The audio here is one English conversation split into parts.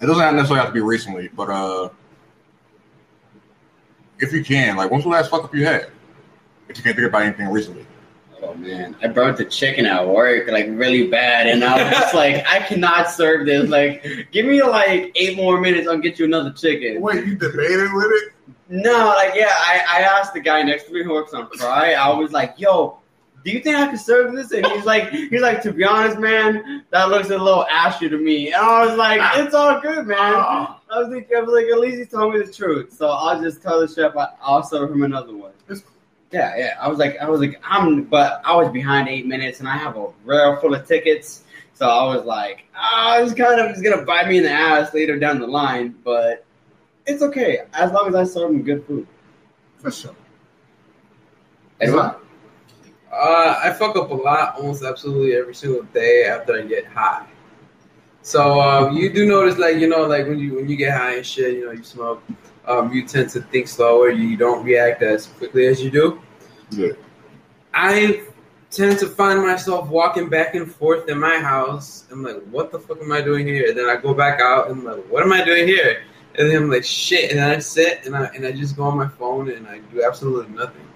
It doesn't necessarily have to be recently, but uh, if you can, like, when's the last fuck up you had? If you can't think about anything recently. Oh man, I burnt the chicken at work like really bad, and I was just like, I cannot serve this. Like, give me like eight more minutes, I'll get you another chicken. Wait, you debated with it? No, like yeah, I, I asked the guy next to me who works on Fry. I was like, "Yo, do you think I can serve this?" And he's like, "He's like, to be honest, man, that looks a little ashy to me." And I was like, "It's all good, man." I was like, I was like, at least he told me the truth, so I'll just tell the chef I, I'll serve him another one. Yeah, yeah. I was like, I was like, I'm, but I was behind eight minutes, and I have a rail full of tickets. So I was like, ah, it's kind of it's gonna bite me in the ass later down the line, but it's okay as long as I serve him good food. For sure. And Right. Uh, I fuck up a lot almost absolutely every single day after I get high. So um, you do notice, like you know, like when you when you get high and shit, you know, you smoke, um, you tend to think slower. You don't react as quickly as you do. Yeah. I tend to find myself walking back and forth in my house. I'm like, what the fuck am I doing here? And then I go back out and I'm like, what am I doing here? And then I'm like, shit. And then I sit and I and I just go on my phone and I do absolutely nothing.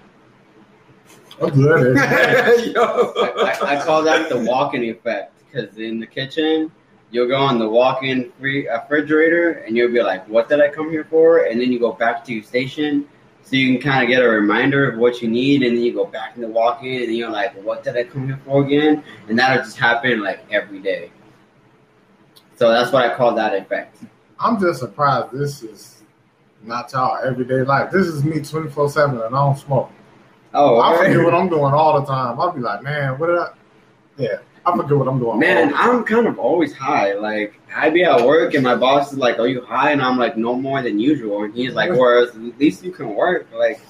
I'm good. I, I, I call that the walk-in effect because in the kitchen, you'll go on the walk-in free uh, refrigerator and you'll be like, "What did I come here for?" And then you go back to your station, so you can kind of get a reminder of what you need, and then you go back in the walk-in and you're like, "What did I come here for again?" And that'll just happen like every day. So that's what I call that effect. I'm just surprised this is not y'all everyday life. This is me 24 7 and I don't smoke. Oh, I okay. forget what I'm doing all the time. I'll be like, man, what did I? Yeah, I forget what I'm doing. all Man, the time. I'm kind of always high. Like I be at work and my boss is like, "Are you high?" And I'm like, "No more than usual." And he's like, "Well, at least you can work. Like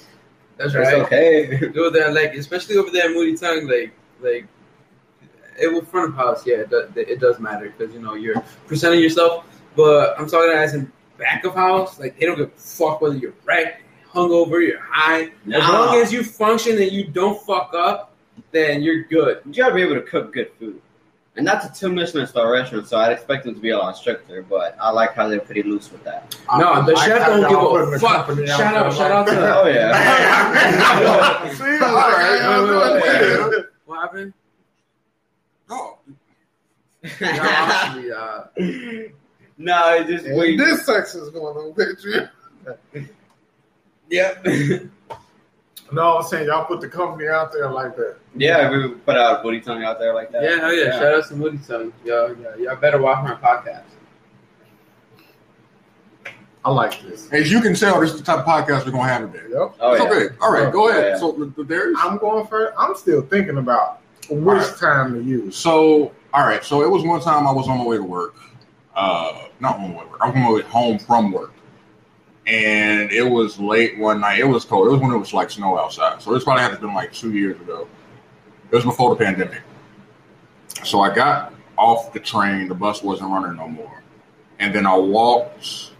That's it's right. okay." Dude, that like especially over there, in Moody Tongue, like like it will front of house. Yeah, it does, it does matter because you know you're presenting yourself. But I'm talking as in back of house, like they don't give a fuck whether you're wrecked, hungover, you're high. As long as you function and you don't fuck up, then you're good. You gotta be able to cook good food. And that's a two Michelin star restaurant, so I'd expect them to be a lot stricter. But I like how they're pretty loose with that. No, the I chef don't y'all give a fuck. Shout out, shout out to that. Oh yeah. See, all right. What happened? Oh, Yeah, uh, no, it's just And we. this section's going on picture. Yep. No, I'm saying y'all put the company out there like that. yeah, we put out booty tongue out there like that. yeah, hell yeah. Shout out to Moody Tongue. Yo, yeah, y'all better watch my podcast. I like this. as you can tell, this is the type of podcast we're gonna have today. Yep. Oh It's yeah. okay. All right, go ahead. Yeah. So the- the- there's I'm going for. I'm still thinking about which Alright. time to use. so all right. So it was one time I was on my way to work. Uh, not on my way to work. I was on my way home from work, and it was late one night. It was cold. It was when it was like snow outside. So this probably had to been like two years ago. It was before the pandemic. So I got off the train. The bus wasn't running no more, and then I walked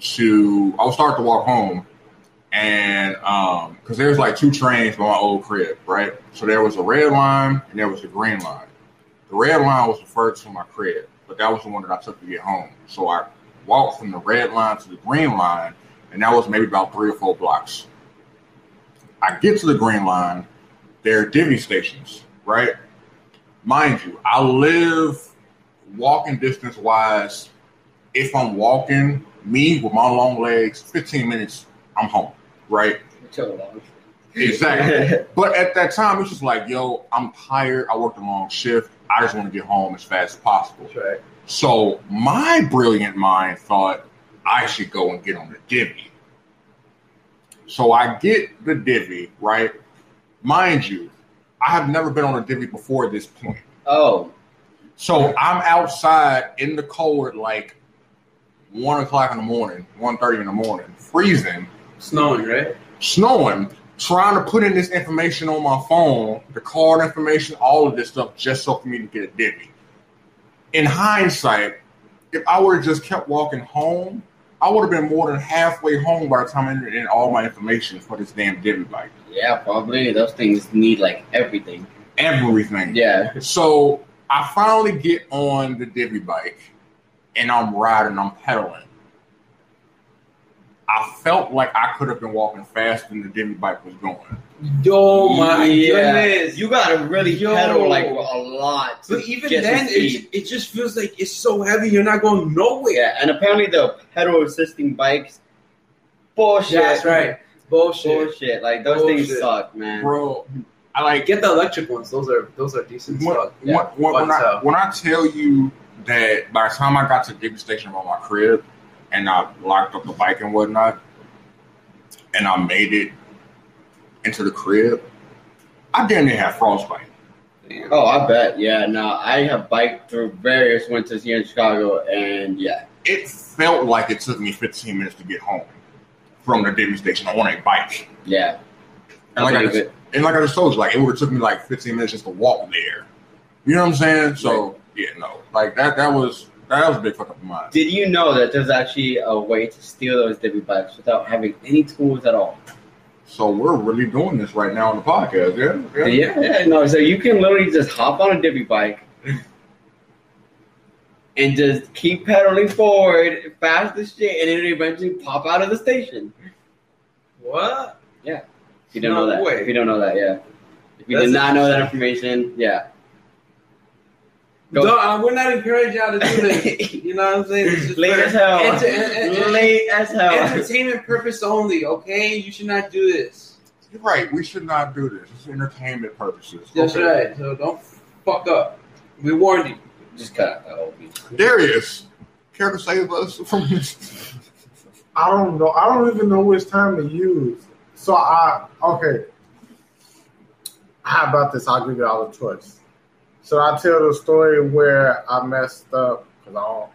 to. I was starting to walk home, and um, because there's like two trains by my old crib, right? So there was a red line and there was a green line. The red line was the first to my crib, but that was the one that I took to get home. So I walked from the red line to the green line, and that was maybe about three or four blocks. I get to the green line, there are divvy stations, right? Mind you, I live walking distance wise. If I'm walking, me with my long legs, 15 minutes, I'm home, right? Exactly. But at that time, it's just like, yo, I'm tired. I worked a long shift. I just want to get home as fast as possible. Right. So my brilliant mind thought I should go and get on the divvy. So I get the divvy, right? Mind you, I have never been on a divvy before this point. Oh, So I'm outside in the cold like one o'clock in the morning, 1.30 in the morning, freezing, Snowing, right? snowing, trying to put in this information on my phone, the card information, all of this stuff, just so for me to get a divvy. In hindsight, if I would have just kept walking home, I would have been more than halfway home by the time I entered in all my information for this damn divvy bike. yeah, probably. Those things need like everything. Everything. Yeah. So I finally get on the divvy bike, and I'm riding, I'm pedaling. I felt like I could have been walking faster than the Divvy bike was going. Yo, my Yeah. goodness. You gotta really Yo. pedal like a lot. But even then, it, it just feels like it's so heavy. You're not going nowhere. yeah, and apparently the pedal assisting bikes, bullshit. That's right. Bullshit. Bullshit. Like those things suck, man. Bro, I like Get the electric ones. Those are those are decent when, stuff. when, when, when Fun I, when I tell you that by the time I got to the Divvy station on my crib and I locked up the bike and whatnot, and I made it into the crib, I damn near had frostbite. Damn. Oh, I bet. Yeah, no, I have biked through various winters here in Chicago, and yeah, It felt like it took me 15 minutes to get home from the Divvy station on a bike. yeah. And like I just, and like I just told you, like it would have took me like 15 minutes just to walk there. You know what I'm saying? So yeah, no, like that. That was that was a big fuck up of mine. Did you know that there's actually a way to steal those Divvy bikes without having any tools at all? So we're really doing this right now on the podcast. Yeah, Yeah, yeah, no. So you can literally just hop on a Divvy bike and just keep pedaling forward fast as shit, and it'll eventually pop out of the station. What? Yeah. If you don't No know that, way. if you don't know that, yeah. If you That's did not know that information, yeah. Go. No, uh, we're not encouraging y'all to do this. You know what I'm saying? It's just Late for as hell. enter- en- en- Late as hell. entertainment purpose only. Okay, you should not do this. You're right. We should not do this. It's entertainment purposes. That's Okay. right. So don't fuck up. We warned you. Just cut out the whole. Darius, care to save us from this? I don't know. I don't even know which time to use. So I okay. How about this? I'll give you all a choice. So I tell the story where I messed up because I.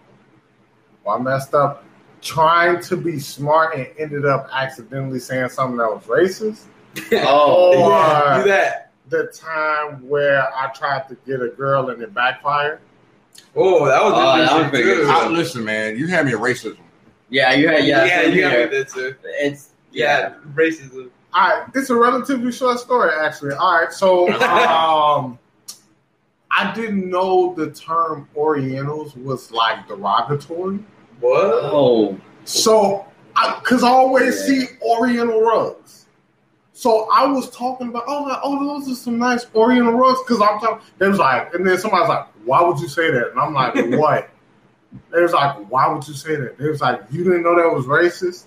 Well, I messed up trying to be smart and ended up accidentally saying something that was racist. Oh, yeah. do that. The time where I tried to get a girl and it backfired. Oh, that was Oh, that was interesting too. good. I, listen, man, you had me at racism. yeah, you had yeah, yeah, you got here. me there too. It's Yeah, yeah. racism. All right, it's a relatively short story, actually. All right, so um, I didn't know the term Orientals was like derogatory. What? Oh, So, because I, always Yeah. see Oriental rugs. So I was talking about, oh, like, oh, those are some nice Oriental rugs. Because I'm talking, they was like, and then somebody's like, why would you say that? And I'm like, what? They was like, why would you say that? They was like, you didn't know that was racist?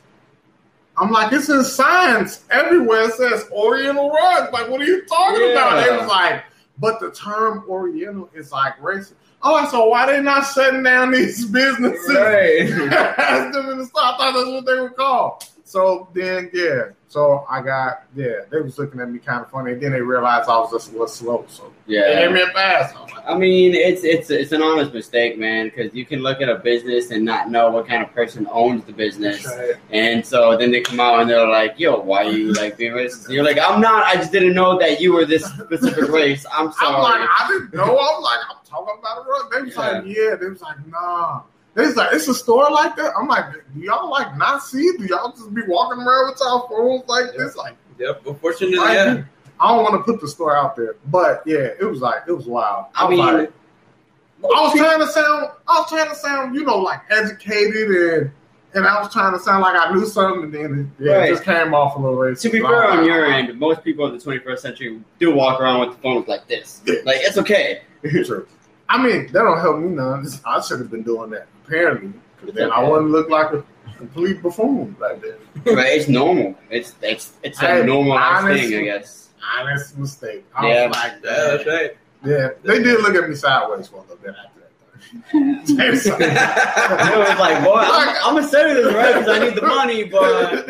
I'm like, it's in science. Everywhere it says Oriental rugs. Like, what are you talking about? They was like, but the term Oriental is like racist. Oh, so why they not shutting down these businesses? right. Ask them in the store. I thought that's what they were called. So then, yeah. So I got, yeah, they was looking at me kind of funny. And then they realized I was just a little slow. So they yeah. gave me a pass. I like, I mean, it's it's it's an honest mistake, man, because you can look at a business and not know what kind of person owns the business, and so then they come out and they're like, "Yo, why you like being racist?" You're like, "I'm not. I just didn't know that you were this specific race. I'm I'm sorry." like, I didn't know. I'm like, I'm talking about a rug. They was like, yeah. They was like, nah. They like, it's a store like that. I'm like, do y'all like not see? Do y'all just be walking around with y'all phones like this? Like, Yep. Unfortunately, I, yeah. I don't want to put the store out there, but yeah, it was like it was wild. I was mean, like, I was trying to sound, I was trying to sound, you know, like educated and and I was trying to sound like I knew something, and then it, yeah, Right. it just came off a little racist. to be I was fair like, on your end, most people in the 21st century do walk around with the phones like this. Like it's okay. True. I mean, that don't help me none. I should have been doing that apparently, because then I wouldn't look like a complete buffoon like that. But it's normal. It's it's it's a Hey, normalized honestly- thing, I guess. Honest mistake. I Yeah. was like, Yeah, that's yeah, right. yeah. They did look at me sideways for a little bit after that. They It was like, boy, I'm, I'm gonna sell you this right because I need the money, but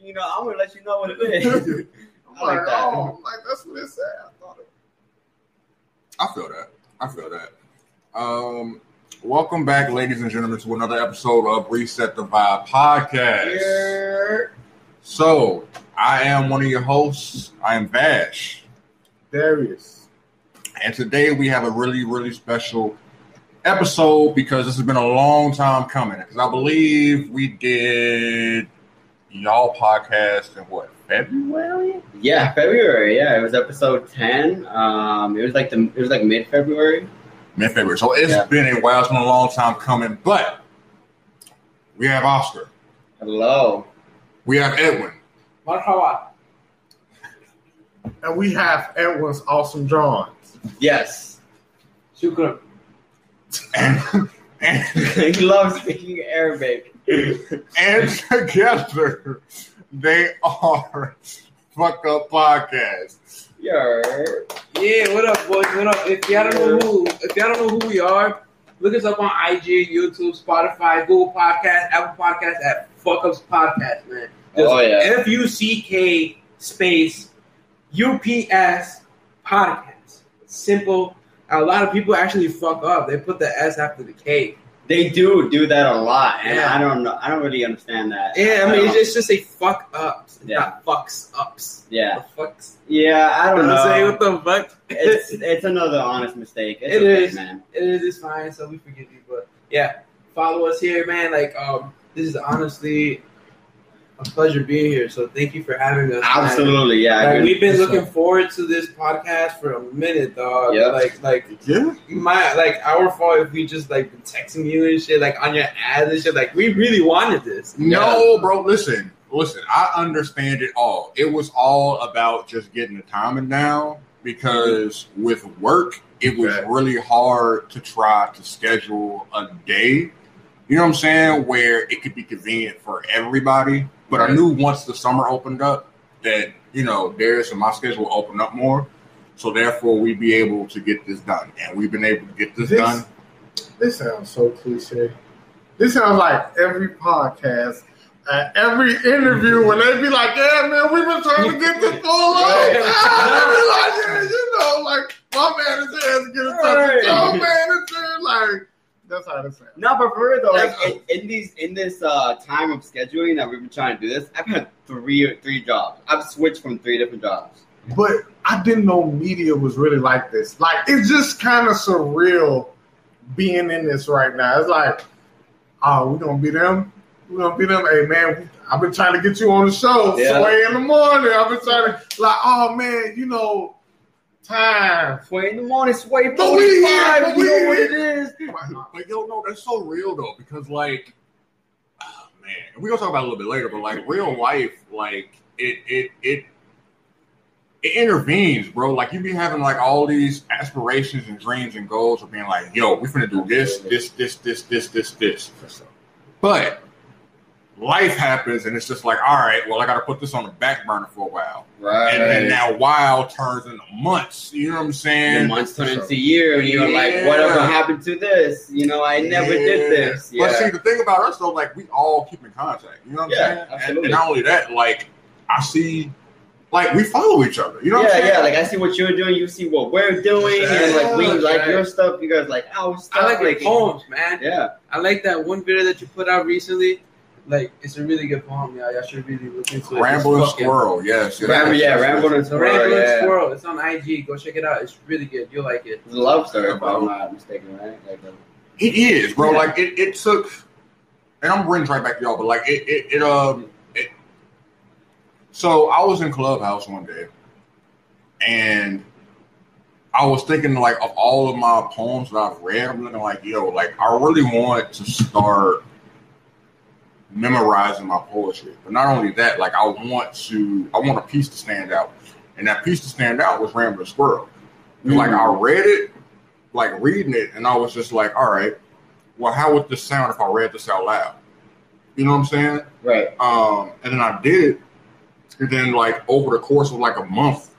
you know, I'm gonna let you know what it is. I'm I like like, that. oh, I'm like, that's what it said. I thought it I feel that. I feel that. Um, welcome back, ladies and gentlemen, to another episode of Reset the Vibe podcast. Yeah. So, I am one of your hosts. I am Bash, Darius. and today we have a really, really special episode because this has been a long time coming. Because I believe we did y'all podcast in what February? Yeah, February. Yeah, it was episode ten. Um, it was like the it was like mid February. Mid February. So it's Yeah. been a while. It's been a long time coming, but We have Oscar. Hello. We have Edwin. Marhaba. And we have Edwin's awesome drawings. Yes. Shukran. And, and, he loves speaking Arabic. and together they are Fuck Up Podcast. Yeah. Yeah, what up, boys? What up? If y'all don't know who, if y'all don't know who we are, look us up on IG, YouTube, Spotify, Google Podcast, Apple Podcast at Fuck Ups Podcast, man. Just Oh, yeah. F U C K space U P S Podcast. Simple. A lot of people actually fuck up. They put the S after the K. They do do that a lot, and Yeah. I don't know. I don't really understand that. Yeah, I mean, don't- it's just a fuck ups, Yeah. not fucks ups. yeah, The fucks. yeah. I don't I'm saying? know. What the fuck? It's it's another honest mistake. It's It okay, is. man. it is it's fine, so we forgive you. But yeah, follow us here, man. Like, um, this is honestly a pleasure being here. So thank you for having us. man. Absolutely, yeah. Like, we've been What's looking forward to this podcast for a minute, dog. Yep. Like, like Yeah. my like our fault if we just like been texting you and shit, like on your ads and shit. Like, we really wanted this. No, bro, listen. Listen, I understand it all. It was all about just getting the timing down because with work, it was Okay. really hard to try to schedule a day. You know what I'm saying? Where it could be convenient for everybody. But I knew once the summer opened up that, you know, Darius and my schedule will open up more. So therefore we'd be able to get this done. And we've been able to get this, This- done. This sounds so cliche. This sounds like every podcast, uh, every interview when they be like, "Yeah, man, we've been trying to get this a Right. time." They be like, "Yeah, you know, like my manager has to get in touch your Right. manager." Like that's how sounds. No, but for real though, like in, in these in this uh, time of scheduling that we've been trying to do this, I've had three three jobs. I've switched from three different jobs. But I didn't know media was really like this. Like it's just kind of surreal being in this right now. It's like, oh, we're gonna be them. We're gonna be them. Hey man, I've been trying to get you on the show. Yeah. In the morning. I've been trying to like, oh man, you know, time. Sway in the morning, sway But we here, 45, but you know we what it is. But yo, no, that's so real though, because like, oh, man, we're gonna talk about a little bit later, but like real life, like it, it, it, it intervenes, bro. Like you be having like all these aspirations and dreams and goals of being like, yo, we're gonna do this, this, this, this, this, this, this. But life happens, and it's just like, all right, well, I got to put this on the back burner for a while, Right. and then now while turns into months. You know what I'm the saying? months turn into year, and you're like, whatever happened to this? You know, I never did this. Yeah. But see, the thing about us though, like we all keep in contact. You know what I'm Yeah, saying? And- absolutely. And, not only that, like I see, like we follow each other. You know what yeah, I'm saying? yeah. Yeah, like I see what you're doing, you see what we're doing, and like we Yeah, like your stuff. You guys like our stuff. I like your poems, man. Yeah, I like that one video that you put out recently. Like, it's a really good poem, y'all. Y'all should really look into it. Rambling Squirrel, yes. yes, Ramble, yeah, yes, yes. Ramble and The Squirrel. Rambling Yeah, Squirrel. It's on IG. Go check it out. It's really good. You'll like it. it's a love story, Yeah, if bro. I'm not mistaken, right? Like, uh, It is, bro. Yeah. Like it, it took, and I'm bringing right back to y'all, but like it, it, it um, it, so I was in Clubhouse one day, and I was thinking like of all of my poems that I've read. I'm looking like, yo, like I really want to start memorizing my poetry. But not only that, like I want to, I want a piece to stand out, and that piece to stand out was Rambling Squirrel. Like I read it, like reading it, and I was just like, all right, well, how would this sound if I read this out loud? You know what I'm saying? right. Um, and then I did it, and then like over the course of like a month,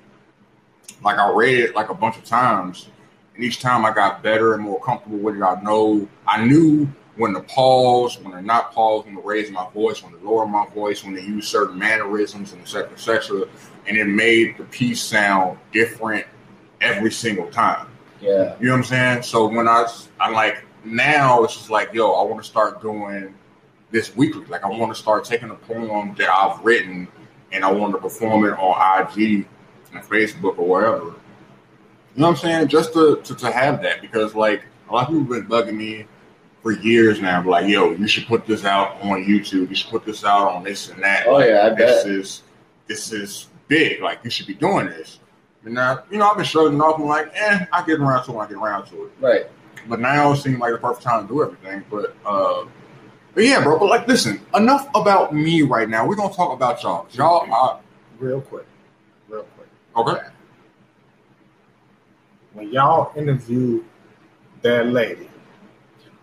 like I read it like a bunch of times, and each time I got better and more comfortable with it. I know I knew when to pause, when to not pause, when to raise my voice, when to lower my voice, when to use certain mannerisms, and etc., cetera, et cetera. And it made the piece sound different every single time. Yeah. You know what I'm saying? So when I, I'm like now it's just like, yo, I want to start doing this weekly. Like I want to start taking a poem that I've written and I want to perform it on IG and Facebook or wherever. You know what I'm saying? Just to, to, to have that because like a lot of people have been bugging me for years now, I'm like, yo, you should put this out on YouTube. You should put this out on this and that. Oh, Like, yeah, I this bet. is this is big. Like you should be doing this. And now, you know, I've been shrugging off and like, eh, I get around to it when I get around to it. Right. But now it seems like the perfect time to do everything. But uh But yeah, bro. But like, listen, enough about me right now. We're gonna talk about y'all. Y'all, uh, Real quick. Real quick. okay. When y'all interviewed that lady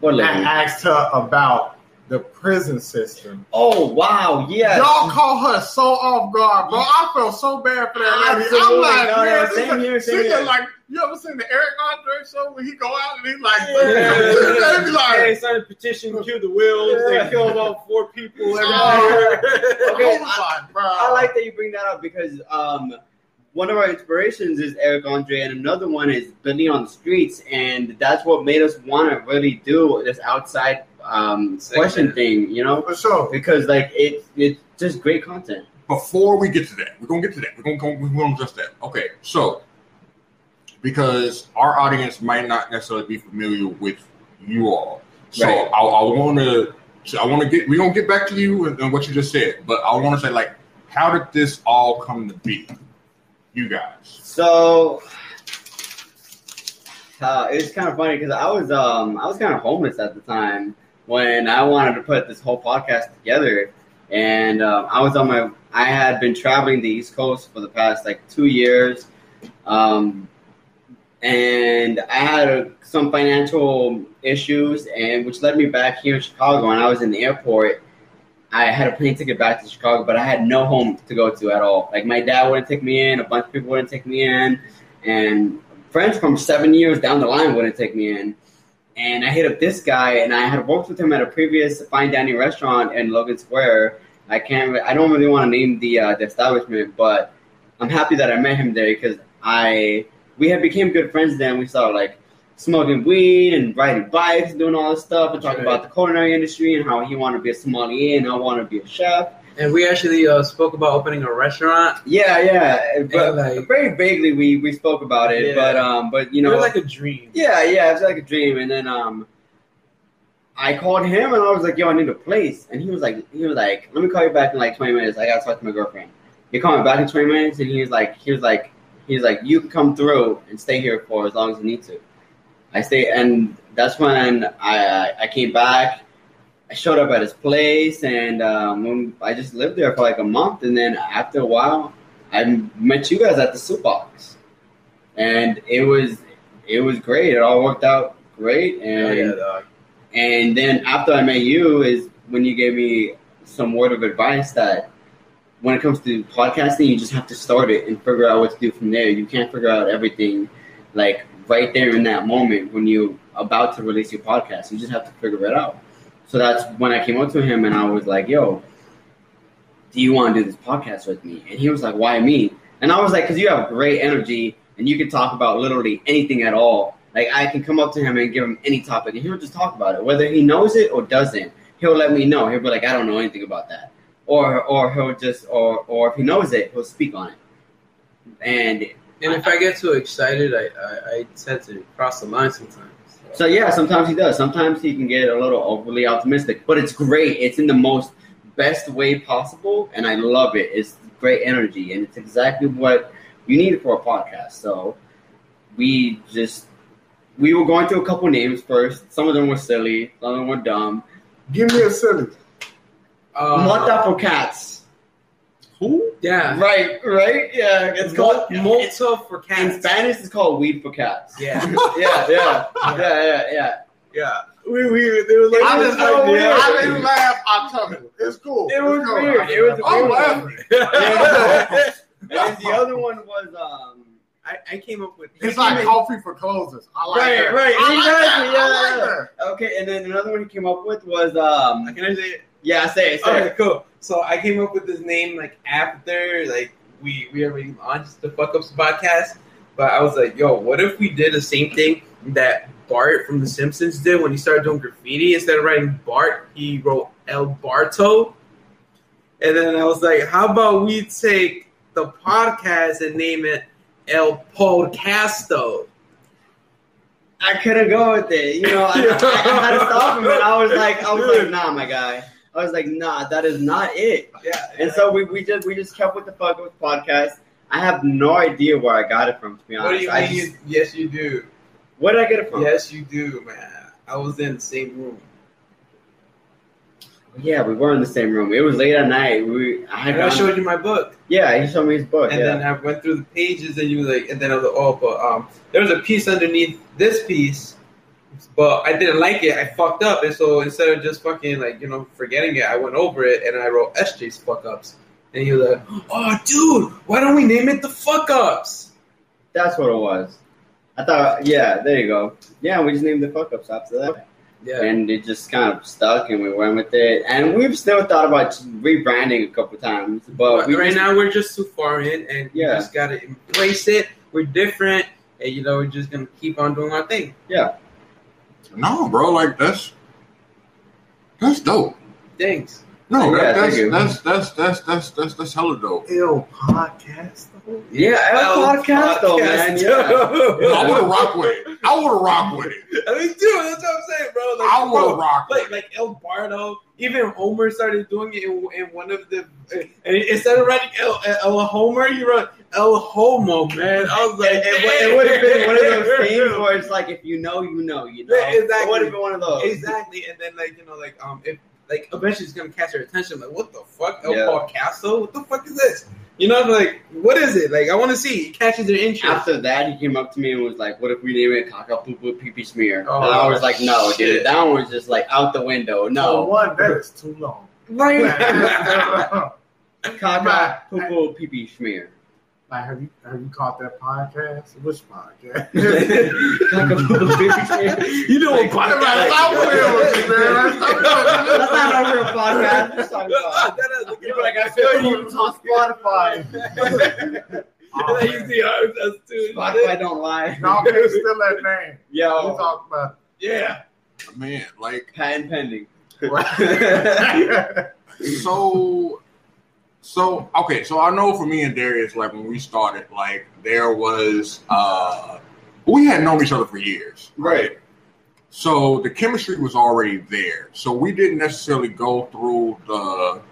What and lady? asked her about the prison system, Oh wow, yeah. y'all call her so off guard, bro. I felt so bad for that lady. I'm like, No, no, man, same this here, same she here. like, you ever seen the Eric Andre show when he go out and he like, Yeah. they be like, Hey, signed a petition, kill the wills, Yeah. They killed about four people every Oh. year. Okay, I like. I like that you bring that up because um, one of our inspirations is Eric Andre, and another one is Billy on the Streets, and that's what made us want to really do this outside um, question thing, you know, for sure. because like it, it's just great content. before we get to that, we're gonna get to that. We're gonna go. We're gonna just that. Okay, so because our audience might not necessarily be familiar with you all, so Right. I, I want to. I want to get. We're gonna get back to you and, and what you just said, but I want to say like, how did this all come to be? You guys. So uh, it's kind of funny because I was um, I was kind of homeless at the time when I wanted to put this whole podcast together, and um, I was on my I had been traveling the East Coast for the past like two years, um, and I had uh some financial issues, and which led me back here in Chicago. And I was in the airport. I had a plane ticket back to Chicago, but I had no home to go to at all. Like my dad wouldn't take me in, a bunch of people wouldn't take me in, and friends from seven years down the line wouldn't take me in. And I hit up this guy, and I had worked with him at a previous fine dining restaurant in Logan Square. I can't, I don't really want to name the uh, the establishment, but I'm happy that I met him there because I we had became good friends. Then we started like smoking weed and riding bikes, and doing all this stuff, and talking Right. about the culinary industry and how he wanted to be a sommelier and I want to be a chef. And we actually uh, spoke about opening a restaurant. Yeah, yeah, but like- very vaguely we we spoke about it, Yeah. but um, but you know, know, like a dream. yeah, yeah, it's like a dream. And then um, I called him and I was like, "Yo, I need a place." And he was like, he was like, "Let me call you back in like 20 minutes. I gotta talk to my girlfriend." He called me back in 20 minutes, and he was like, he was like, he was like, "You can come through and stay here for as long as you need to." I stay, and that's when I I, came back. I showed up at his place, and um, I just lived there for like a month. And then after a while, I met you guys at the soup box, and it was it was great. It all worked out great, and yeah, dog. and then after I met you is when you gave me some word of advice that when it comes to podcasting, you just have to start it and figure out what to do from there. You can't figure out everything like right there in that moment when you're about to release your podcast. You just have to figure it out. So that's when I came up to him and I was like, yo, do you want to do this podcast with me? And he was like, why me? And I was like, because you have great energy and you can talk about literally anything at all. Like I can come up to him and give him any topic and he'll just talk about it. Whether he knows it or doesn't, he'll let me know. He'll be like, I don't know anything about that. Or or he'll just or or if he knows it, he'll speak on it. And And if I get too excited, I, I, I tend to cross the line sometimes. So yeah, sometimes he does. Sometimes he can get a little overly optimistic, but it's great. It's in the most best way possible, and I love it. It's great energy, and it's exactly what you need for a podcast. So we just we were going through a couple names first. Some of them were silly, some of them were dumb. Give me a silly. Uh, Mota for cats, Who? Yeah. right? Right? Yeah, it's called Mul- it's- Malta for in. Spanish. It's called weed for cats. Yeah. yeah, yeah, yeah, yeah, yeah. Yeah. We, we, there was like I just know idea. I didn't laugh. I told you. It's cool. It was cool. weird. It was I'm weird. laughing. Yeah. And the other one was um. I, I came up with. It's like coffee for closers. I like it. Right, that. right, I like exactly, that. yeah, I like yeah. Okay, and then another one he came up with was um. Can I say it? Yeah, say it, say Okay, it. cool. So I came up with this name like after like we we already launched the Fuck Ups podcast, but I was like, yo, what if we did the same thing that Bart from The Simpsons did when he started doing graffiti? Instead of writing Bart, he wrote El Barto. And then I was like, how about we take the podcast and name it El Podcasto? I couldn't go with it. You know, I, I, I had to stop him, and I was like, I was like, nah, my guy. I was like, nah, that is not it. Yeah. And so we, we just we just kept with the fuck with podcast. I have no idea where I got it from. To be honest, What do you I mean? just- yes, you do. where did I get it from? Yes, you do, man. I was in the same room. Yeah, we were in the same room. It was late at night. We I I showed you my book, Yeah, he showed me his book. and yeah. then I went through the pages, and you were like, and then I was like, oh, but um, there was a piece underneath this piece, but I didn't like it. I fucked up, and so instead of just fucking like you know forgetting it, I went over it and I wrote SJ's fuck ups, and he was like, oh, dude, why don't we name it the fuck ups? That's what it was. I thought, yeah, there you go. Yeah, we just named the fuck ups after that. Yeah. And it just kind of stuck and we went with it. And we've still thought about rebranding a couple times. But But right just- now we're just too far in, and we Yeah. just gotta embrace it. We're different, and you know we're just gonna keep on doing our thing. No, bro, like that's that's dope. Thanks. No, Yeah, that, thank that's, that's that's that's that's that's that's hella dope. Ill podcast. though. Yeah, Well, El podcast though, man. Yeah. I would have rocked with it. I would have rocked with it. I mean, dude, that's what I'm saying, bro. Like, I would bro, have rocked with like like El Barto, even Homer started doing it in, in one of the. And instead of writing El, El Homer, he wrote El Homo, man. I was like, It, it, would have been one of those things where it's like, if you know, you know, you know. Yeah, exactly. It would have been one of those. Exactly, and then like you know, like um, if like eventually it's gonna catch their attention. Like, what the fuck, El Yeah. Podcasto? What the fuck is this? You know, like, what is it? Like, I want to see. It catches their interest. After that, he came up to me and was like, "What if we name it Caca Poo Poo Pee Pee Smear?" Oh, and I was like, "No, shit. dude, that one was just like out the window. No, one, that is too long. Right. Caca Poo Poo Pee Pee Smear." Like, have you have you caught that podcast? Which podcast? Caca Poo Poo Pee Pee Smear. you know what podcast? playing with me, man. That's not a real podcast. Just talking about. You're like, I feel you. It's on Spotify. Oh, you man. see ours, us too. Spotify don't lie. Y'all can't that name. We talk about Yeah. Man, like patent pending. so so okay so i know for me and darius like when we started like there was uh we had known each other for years Right. so the chemistry was already there so we didn't necessarily go through the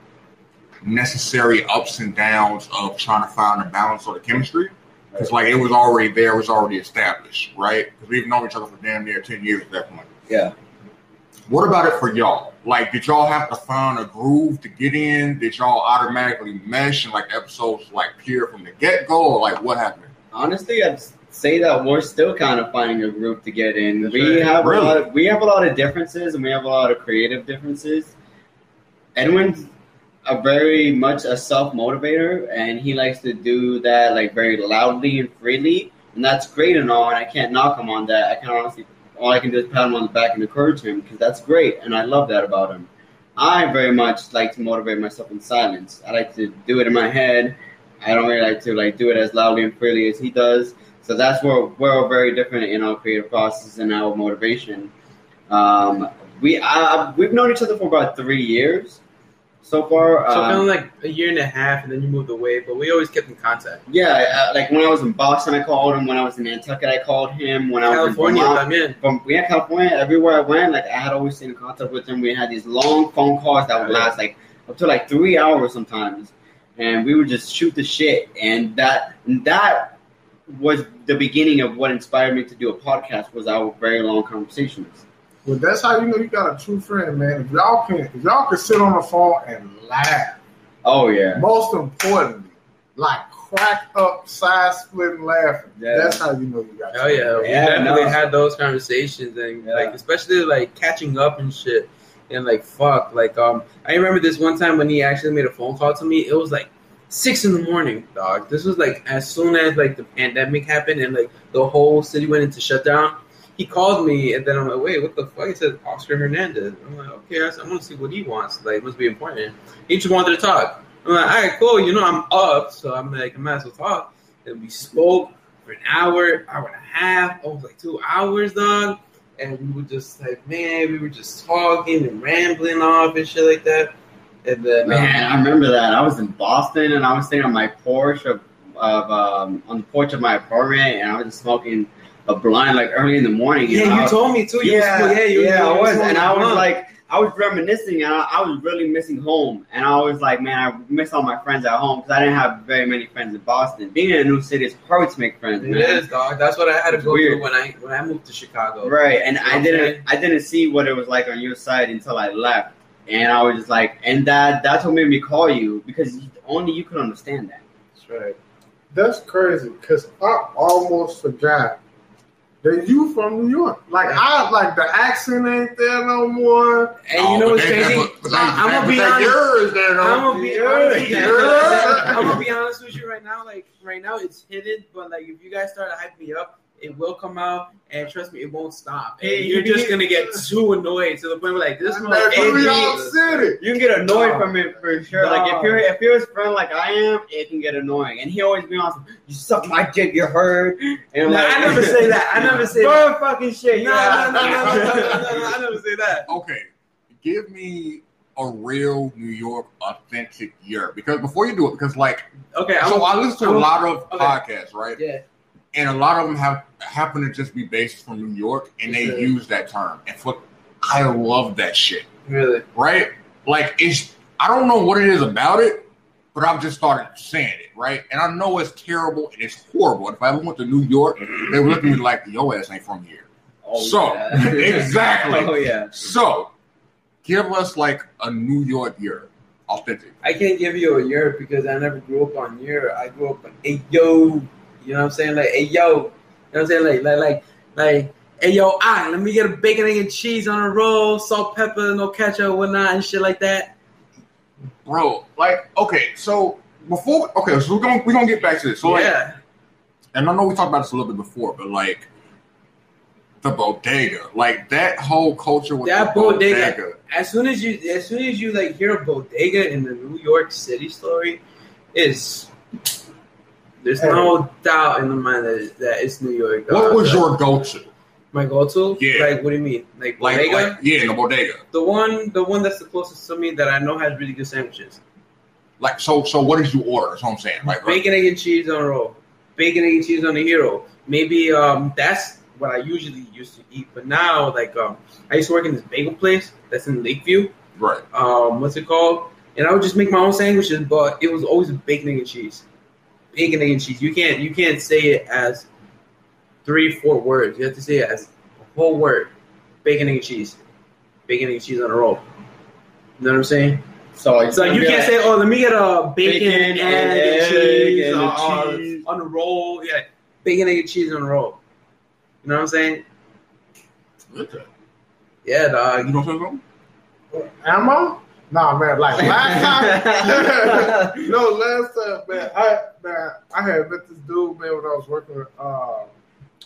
necessary ups and downs of trying to find a balance of the chemistry because like it was already there it was already established right because we've known each other for damn near 10 years at that point Yeah. what about it for y'all? Like, did y'all have to find a groove to get in? Did y'all automatically mesh and like episodes like pure from the get go, or like what happened? Honestly, I'd say that we're still kind of finding a group to get in. That's we right. have Really? a lot. Of, we have a lot of differences, and we have a lot of creative differences. Edwin's a very much a self motivator, and he likes to do that like very loudly and freely, and that's great and all. And I can't knock him on that. I can honestly, all I can do is pat him on the back and encourage him because that's great, and I love that about him. I very much like to motivate myself in silence. I like to do it in my head. I don't really like to like do it as loudly and freely as he does. So that's where we're very different in our creative process and our motivation. Um, we uh, we've known each other for about three years so far. So Um, kind of like a year and a half, and then you moved away, but we always kept in contact. yeah, uh, like when I was in Boston, I called him. When I was in Nantucket, I called him. When I was in Vermont, from yeah, California, everywhere I went, like I had always stayed in contact with him. We had these long phone calls that would last like up to like three hours sometimes, and we would just shoot the shit. And that that was the beginning of what inspired me to do a podcast. Was our very long conversations. Well, that's how you know you got a true friend, man. If y'all can, if y'all can sit on the phone and laugh, Oh yeah, most importantly, like crack up, side splitting laughing. Yeah. That's how you know you got. Oh yeah, we Yeah, definitely no. had those conversations and Yeah. like especially like catching up and shit. And like fuck, like um, I remember this one time when he actually made a phone call to me. It was like six in the morning, dog. This was like as soon as like the pandemic happened and like the whole city went into shutdown. He called me and then I'm like, wait, what the fuck? He said Oscar Hernandez. I'm like, okay, I, I want to see what he wants. Like, must be important. He just wanted to talk. I'm like, all right, cool. You know, I'm up, so I'm like, I might as well talk. And we spoke for an hour, hour and a half, almost like two hours, dog. And we were just like, man, we were just talking and rambling off and shit like that. And then, man, I um, remember that. I was in Boston and I was sitting on my porch of, of um, on the porch of my apartment, and I was just smoking a blind like early in the morning. yeah, and I you was- told me too. You yeah, was, yeah, you, yeah, you I was, and I was blunt. like, I was reminiscing, and I, I was really missing home, and I was like, man, I miss all my friends at home because I didn't have very many friends in Boston. Being in a new city is hard to make friends, It man. is, dog. That's what I had to It's go weird. through when I when I moved to Chicago. Right, and I didn't, I didn't see what it was like on your side until I left, and I was just like, and that that's what made me call you because only you could understand that. That's right. That's crazy because I almost forgot that you from New York. Like I like the accent ain't there no more. And you know Oh, what's but that- crazy? but- but I'm gonna be honest. yours. I'm gonna be honest. I'm gonna be honest with you right now. Like right now, it's hidden, but like if you guys start to hype me up, it will come out, and trust me, it won't stop. And you're just gonna get too annoyed to the point where like this That's motherfucker. New York City. You can get annoyed Dog. from it for sure. Like if you're if you're his friend like I am, it can get annoying. And he always be on some, you suck my dick, you heard. And I'm Nah, like, I never say that. I never say Bro, that. fucking shit. No, yeah. no, no, no, no, no, no, no, I never say that. okay, give me a real New York authentic year because before you do it, because like Okay, I'm, so I listen to a I'm- lot of okay. podcasts, right? yeah. And a lot of them have happen to just be based from New York, and they use that term. And for I love that shit, Really? right? Like it's I don't know what it is about it, but I've just started saying it, right? And I know it's terrible and it's horrible. If I ever went to New York, they would look at me like, "Your ass ain't from here." Oh, So, yeah. exactly. Oh yeah. So, give us like a New York year, authentic. I can't give you a year because I never grew up on year. I grew up on hey yo. You know what I'm saying? Like hey yo. You know what I'm saying? Like like like like hey yo, ah, let me get a bacon, egg, and cheese on a roll, salt, pepper, no ketchup, whatnot, and shit like that. bro. Like, okay, so before, okay, so we're gonna we're gonna get back to this. So, like, yeah. and I know we talked about this a little bit before, but like the bodega, like that whole culture with That the bodega. As soon as you as soon as you like hear a bodega in the New York City story, is there's no doubt in the mind that, that it's New York. What was your go-to? my go-to? Yeah. Like what do you mean? Like Like, bodega? like, yeah, the bodega. The one, the one that's the closest to me that I know has really good sandwiches. Like, so, so what did you order? That's what I'm saying. Like, Bacon, egg, and cheese on a roll. Bacon, egg, and cheese on a hero. Maybe um, that's what I usually used to eat. But now, like, um, I used to work in this bagel place that's in Lakeview. right. Um, what's it called? And I would just make my own sandwiches, but it was always bacon, egg, and cheese. Bacon, egg, and cheese. You can't, you can't say it as three, four words. You have to say it as a whole word. Bacon, egg, and cheese. Bacon, egg, and cheese on a roll. You know what I'm saying? So It's like you can't say, "Oh, let me get a bacon, Bacon egg, and and egg cheese, and on, cheese. on a roll." Yeah, bacon, egg, and cheese on a roll. You know what I'm saying? Okay. Yeah, You dog. know what I'm saying? Am I? Nah, man. Like last time. no, last time, man. I man, I had met this dude, man, when I was working uh,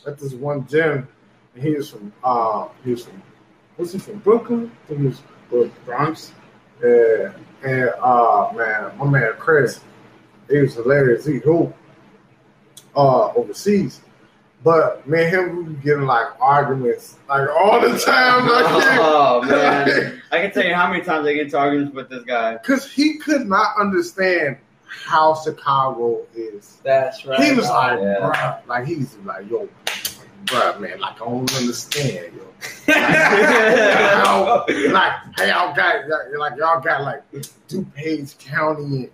at this one gym, and he was from uh, he was from was he from Brooklyn? I think he was from Bronx. Yeah, and uh, man, my man Chris, he was hilarious. He hoop uh overseas. But me and him, we were getting like arguments like all the time. Like, oh man, I can tell you how many times I get into arguments with this guy. because he could not understand how Chicago is. That's right. He was like, yeah. bruh, like he's like, yo, bruh, man, like I don't understand, yo. How- like, hey, y'all got like y'all got like DuPage County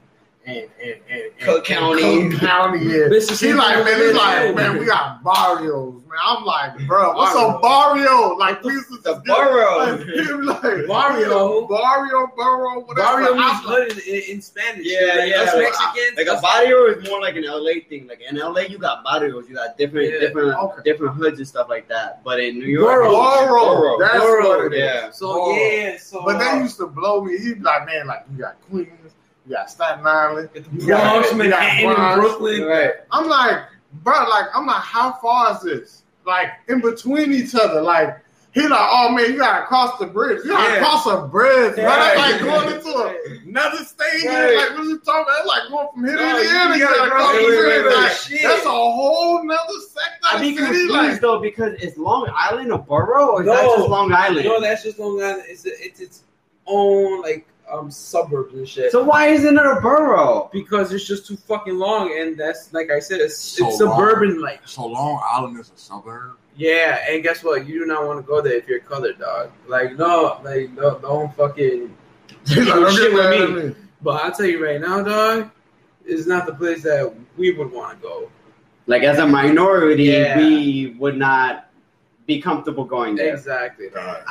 and and and, and, Cook County. Cook County. And, Mississippi he like, man, he's like, man, we got barrios, man. I'm like, bro, what's Barrio. a barrio? Like, we used to The just get- borough. Like, he was like, Barrio. barrio, borough, whatever. Barrio means hood in, in Spanish. Yeah, like, yeah, Us like, Mexicans. Like a barrio is more like an LA thing. Like in LA, you got barrios, you got different, Yeah. different, Okay. different hoods and stuff like that. But in New York, Borough. Borough. That's Borough, what it is. yeah. So Borough. yeah, so But uh, they used to blow me. He'd be like, man, like you got Queens, you got Staten Island, the you got- Bronx, you got Manhattan, Bronx. Brooklyn. right? I'm like, bro, like I'm like, how far is this? Like in between each other, like. He like, oh man, you gotta cross the bridge. You gotta Yeah. cross a bridge, bro. That's like going into a, another state. Right. Like, what are you talking about? That's like going from here to No, you- Indiana. you You gotta gotta cross cross the the bridge. bridge. Like, Shit. that's a whole nother sector. I'd of be confused Like, though because it's Long Island a borough or is No. that just Long Island? No, that's just Long Island. It's it's its own like um suburbs and shit. so why isn't it a borough? because it's just too fucking long, and that's like I said, it's, So it's suburban like. So Long Island is a suburb. Yeah, and guess what? You do not want to go there if you're colored, dog. Like no, like no, don't fucking. Don't don't shit with me. at me. But I'll tell you right now, dog, it's not the place that we would want to go. Like as a minority, Yeah. we would not be comfortable going there. Exactly, dog.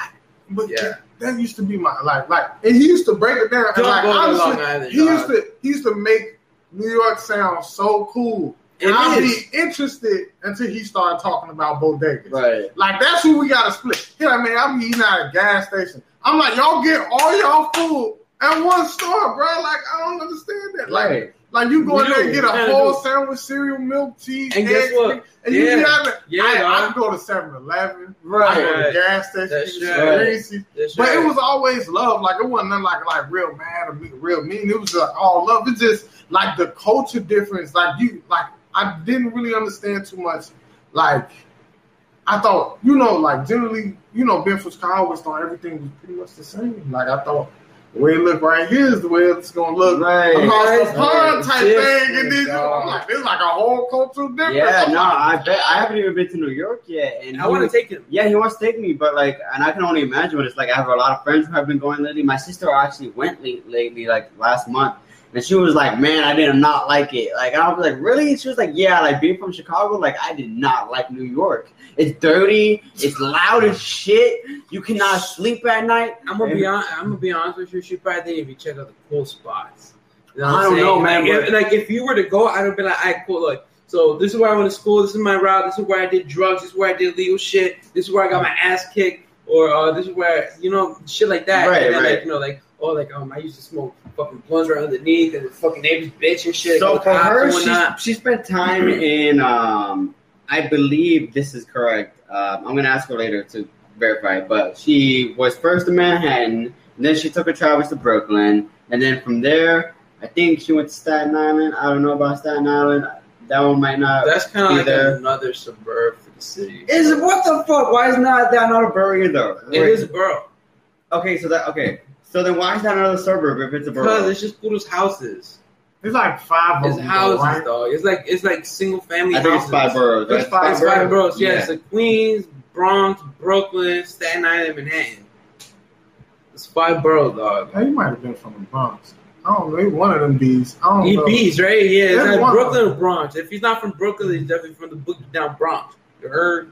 but Yeah. That used to be my like like and he used to break it down and like honestly, he used to he used to make New York sound so cool. And I'd be interested until he started talking about bodegas. Right. Like that's who we gotta split. He like, man, I'm eating at a gas station. I'm like, y'all get all y'all food at one store, bro. Like, I don't understand that. Like, Right. Like you go in there and get a whole do. sandwich, cereal, milk, tea, And guess what? And you Yeah. be out there. Yeah, I, I dog. go to 7-Eleven. I Right. go to Right. gas station. That's right. That's But it was always love. Like it wasn't nothing like like real mad or real mean. It was just all love. It's just like the culture difference. Like you, like I didn't really understand too much. Like I thought, you know, like generally, you know, being from Chicago, I always thought everything was pretty much the same. Like I thought the way it looked right here is the way it's gonna look Right. across the Right. pond type Different, thing. And then you- dog. I'm like, it's like a whole cultural difference. Yeah, I'm no, like, I bet I haven't even been to New York yet, and I want to take him. Yeah, he wants to take me, but like, and I can only imagine what it's like. I have a lot of friends who have been going lately. My sister actually went late, lately, like last month, and she was like, "Man, I did not like it." Like, I was like, "Really?" She was like, "Yeah, like being from Chicago, like I did not like New York. It's dirty, it's loud as shit. You cannot sleep at night." I'm gonna be on. I'm gonna be honest with you. She probably didn't even check out the cool spots. You I I'm don't saying? know, man, Like, if, like if you were to go, I'd have been like, "I cool." Like, so this is where I went to school. This is my route. This is where I did drugs. This is where I did legal shit. This is where I got my ass kicked. Or uh, this is where you know shit like that. Right, then, right. Like you know, like oh, like um, I used to smoke fucking blunts right underneath, and the fucking neighbors bitch and shit. So for her, she, she spent time in. Um, I believe this is correct. Um, I'm gonna ask her later to verify, but she was first in Manhattan, then she took a travels to Brooklyn, and then from there, I think she went to Staten Island. I don't know about Staten Island. That one might not. That's kind of like either. another suburb for the city. Is what the fuck? Why is not that not a borough either? It is a borough Okay, so that okay. So then why is that another suburb if it's a borough? because it's just people's houses. It's like five of It's them, houses, right? dog. It's like it's like single family I think houses. it's five boroughs. It's five It's five boroughs. boroughs. Yeah, Yeah. it's like Queens, Bronx, Brooklyn, Staten Island, Manhattan. It's five boroughs, dog. Hey, he might have been from the Bronx. I don't know. He one of them bees. I don't know. EBs, right? Yeah, it's There's like. Brooklyn or Bronx. If he's not from Brooklyn, he's definitely from the book down Bronx. You heard?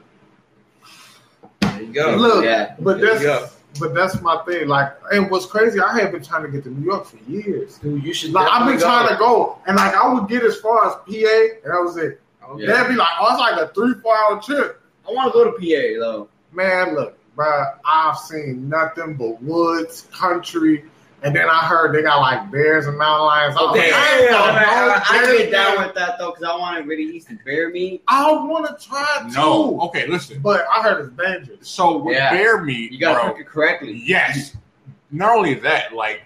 There you go. Look, Yeah. but There that's you go. But that's my thing. Like, and what's crazy, I have been trying to get to New York for years. Dude, you should. Like, I've been definitely trying to go, and like I would get as far as PA, and that was it. Okay. That'd be like, oh, it's like a three, four hour trip. I want to go to PA though. Man, look, bro, I've seen nothing but woods, country, and then I heard they got like bears and mountain lions. I was Okay, like, I, I ain't got I, no I get down with that though because I want to really eat some bear meat. I want to try too. No. Okay, listen. but I heard it's dangerous. So with Yeah. bear meat, You gotta bro, cook it correctly. yes. Not only that, like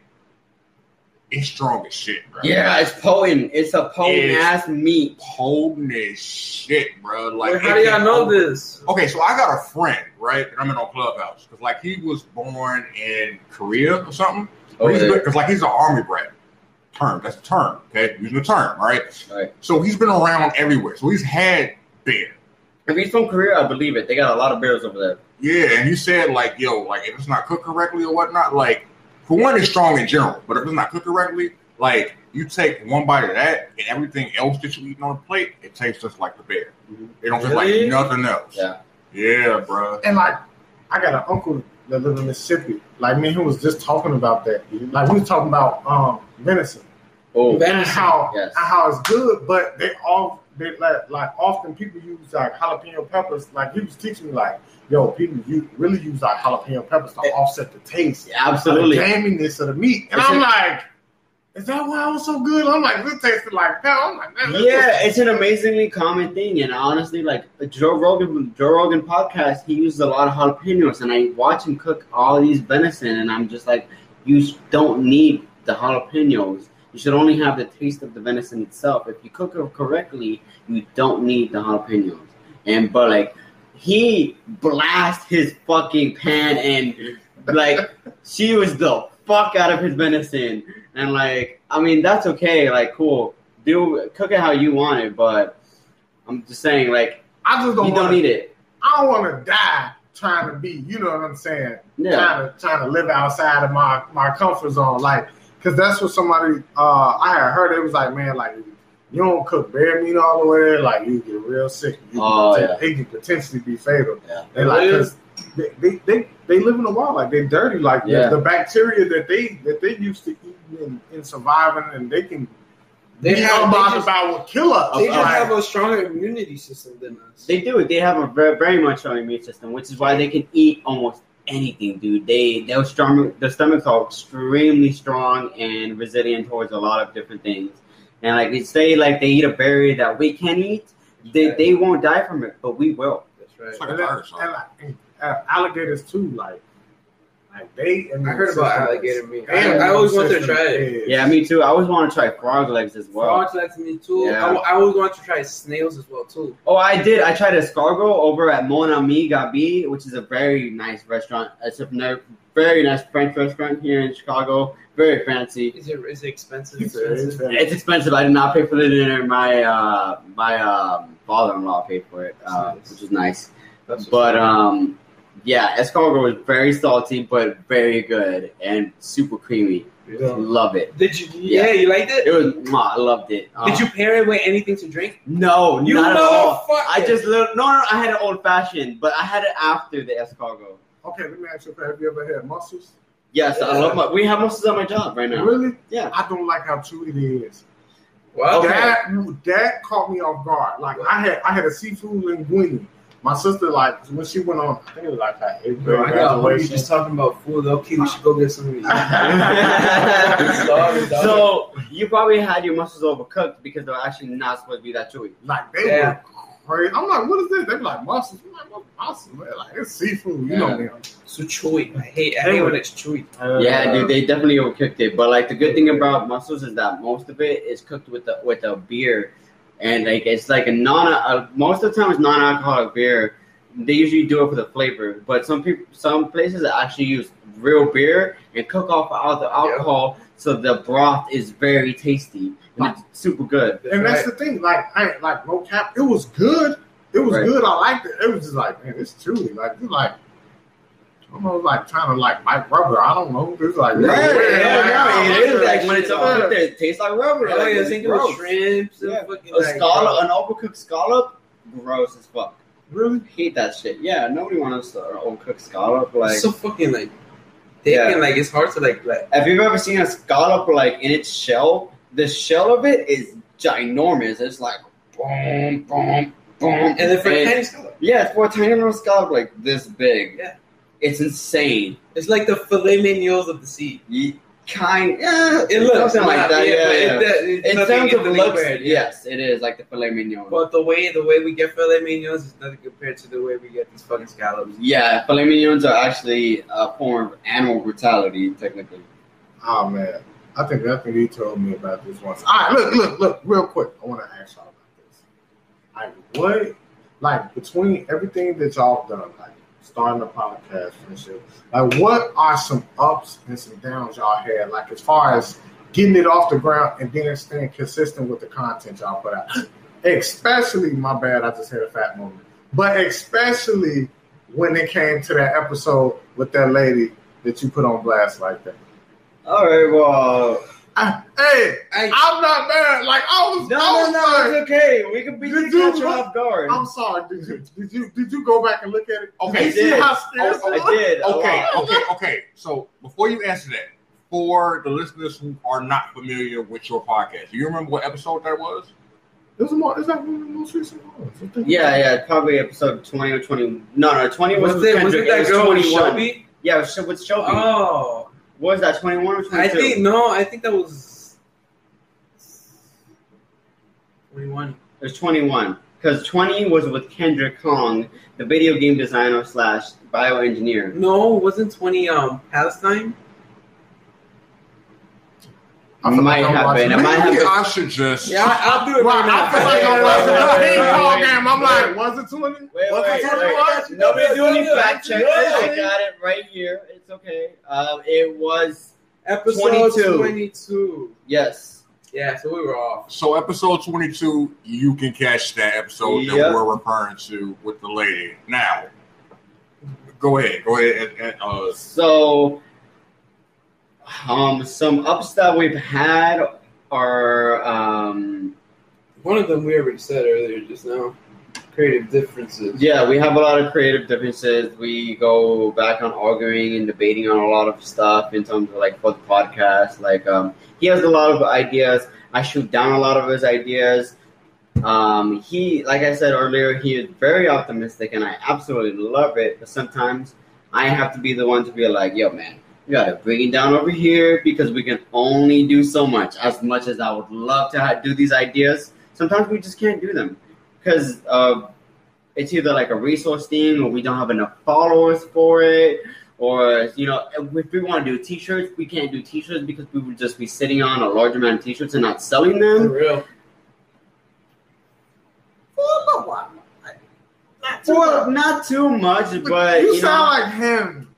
it's strong as shit, bro. Yeah, it's potent. It's a potent It's- ass meat. potent as shit, bro. Like, Wait, how do y'all can- know this? Okay, so I got a friend, right? And I'm in on Clubhouse because, like, he was born in Korea or something. Over there. Because, like, he's an army brat. Term. That's the term. Okay, using the term, right? Right. So he's been around everywhere. So he's had bear. If he's from Korea, I believe it. They got a lot of bears over there. Yeah, and he said, like, yo, like, if it's not cooked correctly or whatnot, like, for one, it's strong in general. But if it's not cooked correctly, like, you take one bite of that and everything else that you eating on the plate, it tastes just like the bear. Mhm. It don't taste Really? like nothing else. Yeah. Yeah, bro. And like, I got an uncle that live in Mississippi. Like me, who was just talking about that. Like we was talking about um venison Oh, and how Yes. and how it's good, but they all they like like often people use like jalapeno peppers. Like he was teaching me like, yo, people you really use like jalapeno peppers to offset the taste, yeah, absolutely. the gaminess of the meat. And It's I'm a- like, is that why I was so good? I'm like, this tasted like that. I'm like, man, Yeah, it's an amazingly common thing, and honestly, like Joe Rogan, Joe Rogan podcast, he uses a lot of jalapenos, and I watch him cook all these venison, and I'm just like, you don't need the jalapenos. You should only have the taste of the venison itself. If you cook it correctly, you don't need the jalapenos. And but like, he blast his fucking pan, and like, she was the fuck out of his venison, and like, I mean, that's okay, like, cool do cook it how you want it, but I'm just saying, like I just don't, you don't need it. I don't want to die trying to be. You know what I'm saying? Yeah, trying to trying to live outside of my my comfort zone, like because that's what somebody uh I had heard. It was like, man, like you don't cook bear meat all the way there, like you get real sick. You Oh, can, yeah. It can potentially be fatal. Yeah. They like 'cause they, they, they, they live in the wild, like they're dirty, like the- Yeah. the, bacteria that they that they used to eat in, in surviving, and they can They be have, about just, about will kill us. they just have a stronger immunity system than us. They do. They have a very, very much strong immune system, which is why they can eat almost anything, dude. They their stomach their stomachs are extremely strong and resilient towards a lot of different things. And like they say, like they eat a berry that we can't eat, they they won't die from it, but we will. That's right. It's like and, then- virus. and, like, and, uh, alligators too, like like they. I heard about alligator meat. I, I always want to try it. is- Yeah, me too. I always want to try frog legs as well. Frog legs, me too. Yeah. I, I always want to try snails as well too. Oh, I did. I tried escargot over at Mon Ami Gabi, which is a very nice restaurant. It's a ne- very nice French restaurant here in Chicago. Very fancy. Is it is it expensive? It's- it's- It's expensive. I did not pay for the dinner. My uh, my um, father-in-law paid for it, uh, Nice. which is nice. That's But um, yeah, escargot was very salty, but very good and super creamy. Yeah. Love it. did you? Yeah, Yeah. you liked it. It was. mwah, I loved it. Uh, Did you pair it with anything to drink? No, You not at all. I just no, no. I had an old fashioned, but I had it after the escargot. Okay, let me ask you: Have you ever had mussels? Yes, I love my. We have mussels at my job right now. Really? Yeah. I don't like how chewy it is. Well, That that caught me off guard. Like I had I had a seafood linguine. My sister like when she went on, I think it was like her eighth Bro, grade I got hungry graduation. just talking about food. Okay, we should go get some of these. So you probably had your mussels overcooked because they're actually not supposed to be that chewy. Like they Yeah. were crazy. I'm like, what is this? They be like mussels. I'm like, what mussels? Man? Like it's seafood. You know Yeah. me. so chewy. I hate. I hate when it's chewy. Yeah, dude, they definitely overcooked it. But like the good thing about mussels is that most of it is cooked with the with a beer, and like it's like a non. Uh, most of the time, it's non-alcoholic beer. They usually do it for the flavor, but some people, some places actually use real beer and cook off all the alcohol, so the broth is very tasty and it's super good. And that's the thing. Like I like no cap. It was good. It was Right. good. I liked it. It was just like, man, it's chewy. Like it's like. I don't know, like trying to like bite rubber. I don't know. It's like Yeah, yeah, weird. yeah, Like, it is like when it's Yeah. overcooked, it tastes like rubber. Oh, like, yeah, it's thinking gross. with shrimps Yeah. fucking A like, scallop, an overcooked scallop, gross as fuck. Really? hate that shit. Yeah, nobody wants to overcooked scallop. Like, It's so fucking like thick Yeah. and like it's hard to like like. if you've ever seen a scallop like in its shell, the shell of it is ginormous. It's like boom, boom, boom, And then for a tiny scallop, yeah, it's for a tiny little scallop like this big. Yeah. it's insane. it's like the filet mignons of the sea. You kind, yeah, It looks something like that. Yeah, but yeah. It, it, in terms of anything looks, compared, yes, it is like the filet mignon. But the way the way we get filet mignons is nothing compared to the way we get these fucking scallops. yeah, filet mignons are actually a form of animal brutality, technically. Oh man, I think I think he told me about this once. All right, look, look, look, real quick. I want to ask y'all about this. Like, what, like, between everything that y'all done, like starting a podcast and shit, like, what are some ups and some downs y'all had, like, as far as getting it off the ground and then staying consistent with the content y'all put out? Especially, my bad, I just had a fat moment, but especially when it came to that episode with that lady that you put on blast like that. All right, well, I, hey, I, I'm not mad. Like I was, no, I no, was no, sorry. it's okay. We can be Did catch you you look- off guard. I'm sorry. Did you did you did you go back and look at it? Okay, Did see did. how scared Oh, I did. Okay, okay, okay. So before you answer that, for the listeners who are not familiar with your podcast, do you remember what episode that was? It was more. Is that one of the most recent ones? Yeah, yeah, probably episode twenty or twenty. No, no, twenty was, was with it was it that was girl with 21. Shelby? Yeah, it was with Shelby. Oh, what was that? Twenty one or twenty I think no, I think that was twenty-one. it was twenty one because twenty was with Kendrick Kong, the video game designer slash bioengineer. No, wasn't twenty um Palestine? I feel Might like have been. It might have Maybe been. I should just. Yeah, I, I'll do it Right, right now. I feel like I'm watching a wait, ping wait, pong wait, game. I'm wait. like, was it twenty? Wait, wait, wait. Nobody do any fact checks. I got it right here. It's okay. Um, it was Episode 22. 22. yes. Yeah, so we were off. So episode twenty two, you can catch that episode Yep. that we're referring to with the lady. Now, go ahead, go ahead, and, and, uh, So, um, some ups that we've had are um, One of them we already said earlier just now. Creative differences. Yeah, we have a lot of creative differences. We go back on arguing and debating on a lot of stuff in terms of like for the podcast. Like um, he has a lot of ideas. I shoot down a lot of his ideas. Um, he, like I said earlier, he is very optimistic, and I absolutely love it. But sometimes I have to be the one to be like, "Yo, man, you gotta bring it down over here because we can only do so much. As much as I would love to do these ideas, sometimes we just can't do them because uh, it's either like a resource thing, or we don't have enough followers for it." Or you know, if we want to do T-shirts, we can't do T-shirts because we would just be sitting on a large amount of T-shirts and not selling them. For them. real. Not too Well, much. not too much, but you, you, sound know, like him.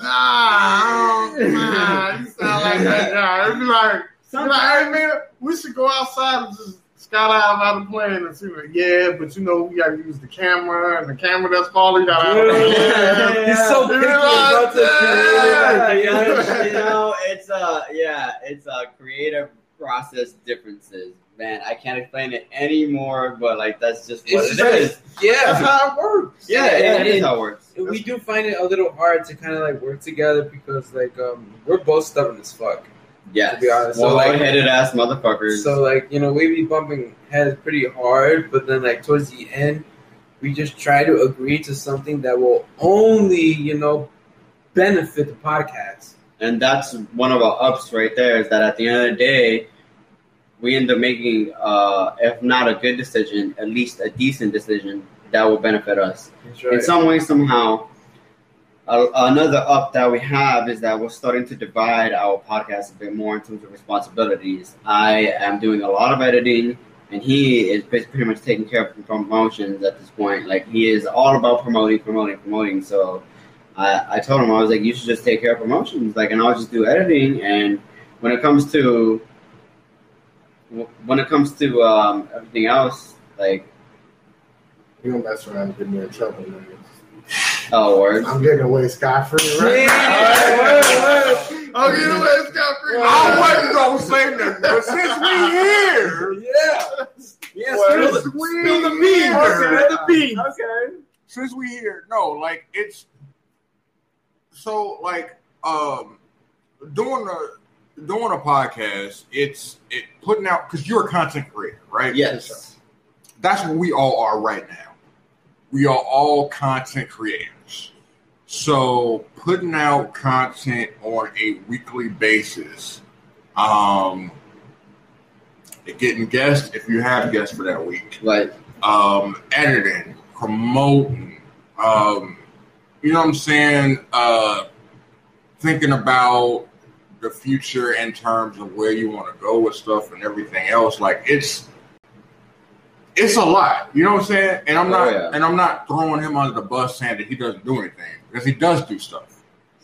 Ah, I don't- you sound like that guy. It'd be like, be like, hey man, we should go outside and just skydive out of the plane and see. Like, yeah, but you know we gotta use the camera and the camera that's falling. You gotta. Yeah. He's so picky about the yeah, creative. yeah, you know, it's a yeah, it's a creative process differences. Man, I can't explain it anymore, but like that's just what It's it just- is. That's Yeah. how it works. Yeah, Yeah, yeah, and it is how it works. We do find it a little hard to kind of like work together because like um we're both stubborn as fuck. Yeah, To be honest, so, well, like- headed ass motherfuckers. So like you know we be bumping heads pretty hard, but then like towards the end, we just try to agree to something that will only you know benefit the podcast. And that's one of our ups right there is that at the end of the day, we end up making, uh, if not a good decision, at least a decent decision that will benefit us. That's In some way, somehow. Another up that we have is that we're starting to divide our podcast a bit more in terms of responsibilities. I am doing a lot of editing, and he is pretty pretty much taking care of promotions at this point. Like he is all about promoting, promoting, promoting. So I, I told him I was like, you should just take care of promotions, like, and I'll just do editing. And when it comes to when it comes to um, everything else, like, You don't mess around and get me in trouble, man. Oh, words. I'm getting away scot free, right? Yeah. I'm getting away scot free. I wasn't gonna say nothing, but since we here, Yeah. Yeah. Well, spill the, it's spill the weird. beans. Okay. Spill the beans. Okay. since we here, no, like it's so like um doing a doing a podcast. It's it putting out because you're a content creator, right? Yes. that's what we all are right now. We are all content creators. So putting out content on a weekly basis, um, getting guests if you have guests for that week, Like, um, editing, promoting, um, you know what I'm saying? Uh, thinking about the future in terms of where you want to go with stuff and everything else. Like it's it's a lot. You know what I'm saying? And I'm Oh, not yeah. and I'm not throwing him under the bus saying that he doesn't do anything because he does do stuff,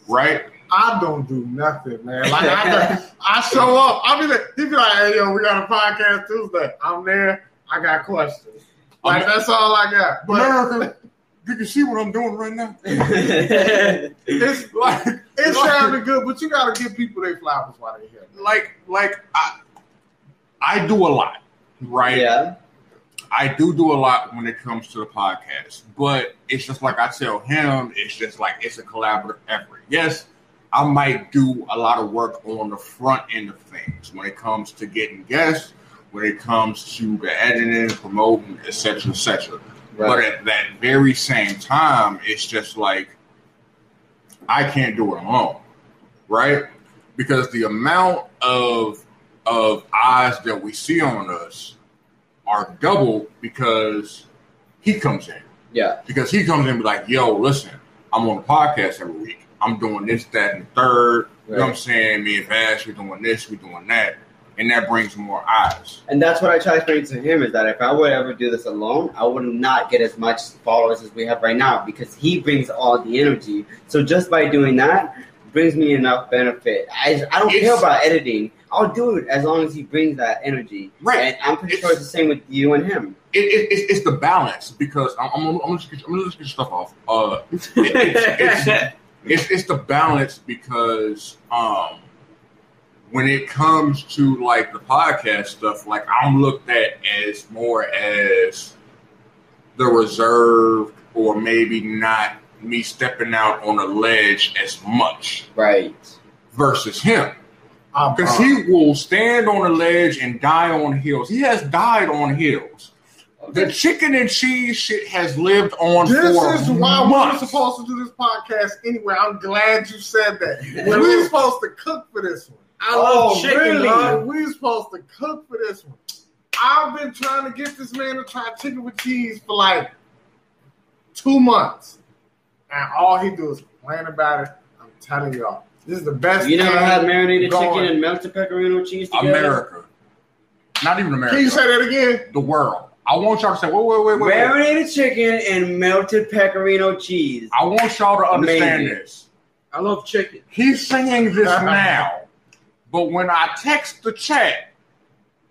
right? I don't do nothing, man. Like I, I show up. I be like, he be like, "Hey, yo, we got a podcast Tuesday." I'm there. I got questions. Like I'm- that's all I got. But America, you can see what I'm doing right now. It's like it like- sounded good. But you got to give people their flowers while they're here. like like I I do a lot, right? I do do a lot when it comes to the podcast, but it's just like I tell him, it's just like it's a collaborative effort. Yes, I might do a lot of work on the front end of things when it comes to getting guests, when it comes to the editing, promoting, etc., etc. But right. at that very same time, it's just like I can't do it alone, right? Because the amount of of eyes that we see on us are double because he comes in. Yeah, Because he comes in and be like, yo, listen, I'm on the podcast every week. I'm doing this, that, and the third. You know what I'm saying? Me and Vash, we're doing this, we're doing that. And that brings more eyes. and that's what I try to explain to him is that if I would ever do this alone, I would not get as much followers as we have right now because he brings all the energy. So just by doing that, brings me enough benefit. I, I don't care about editing. I'll do it as long as he brings that energy. Right. And I'm pretty sure it's the same with you and him. It, it, it's, it's the balance because I'm, I'm, I'm, gonna just get, I'm gonna just get stuff off. Uh, it- it's, it's, it's, it's the balance because um, when it comes to like the podcast stuff, like I'm looked at as more as the reserved or maybe not me stepping out on a ledge as much Right. versus him. I'm, Because uh, he will stand on a ledge and die on hills. He has died on hills. The chicken and cheese shit has lived on This for is why we're months. supposed to do this podcast anyway. I'm glad you said that. we're supposed to cook for this one. I love Oh, chicken, really? dog. We're supposed to cook for this one. I've been trying to get this man to try chicken with cheese for like two months. And all he do is complain about it. I'm telling y'all. This is the best You never had marinated going. chicken and melted pecorino cheese together? America. Not even America. Can you say that again? the world. I want y'all to say, wait, wait, wait, wait. wait. Marinated chicken and melted pecorino cheese. I want y'all to understand Amazing. this. I love chicken. He's singing this uh-huh. now, but when I text the chat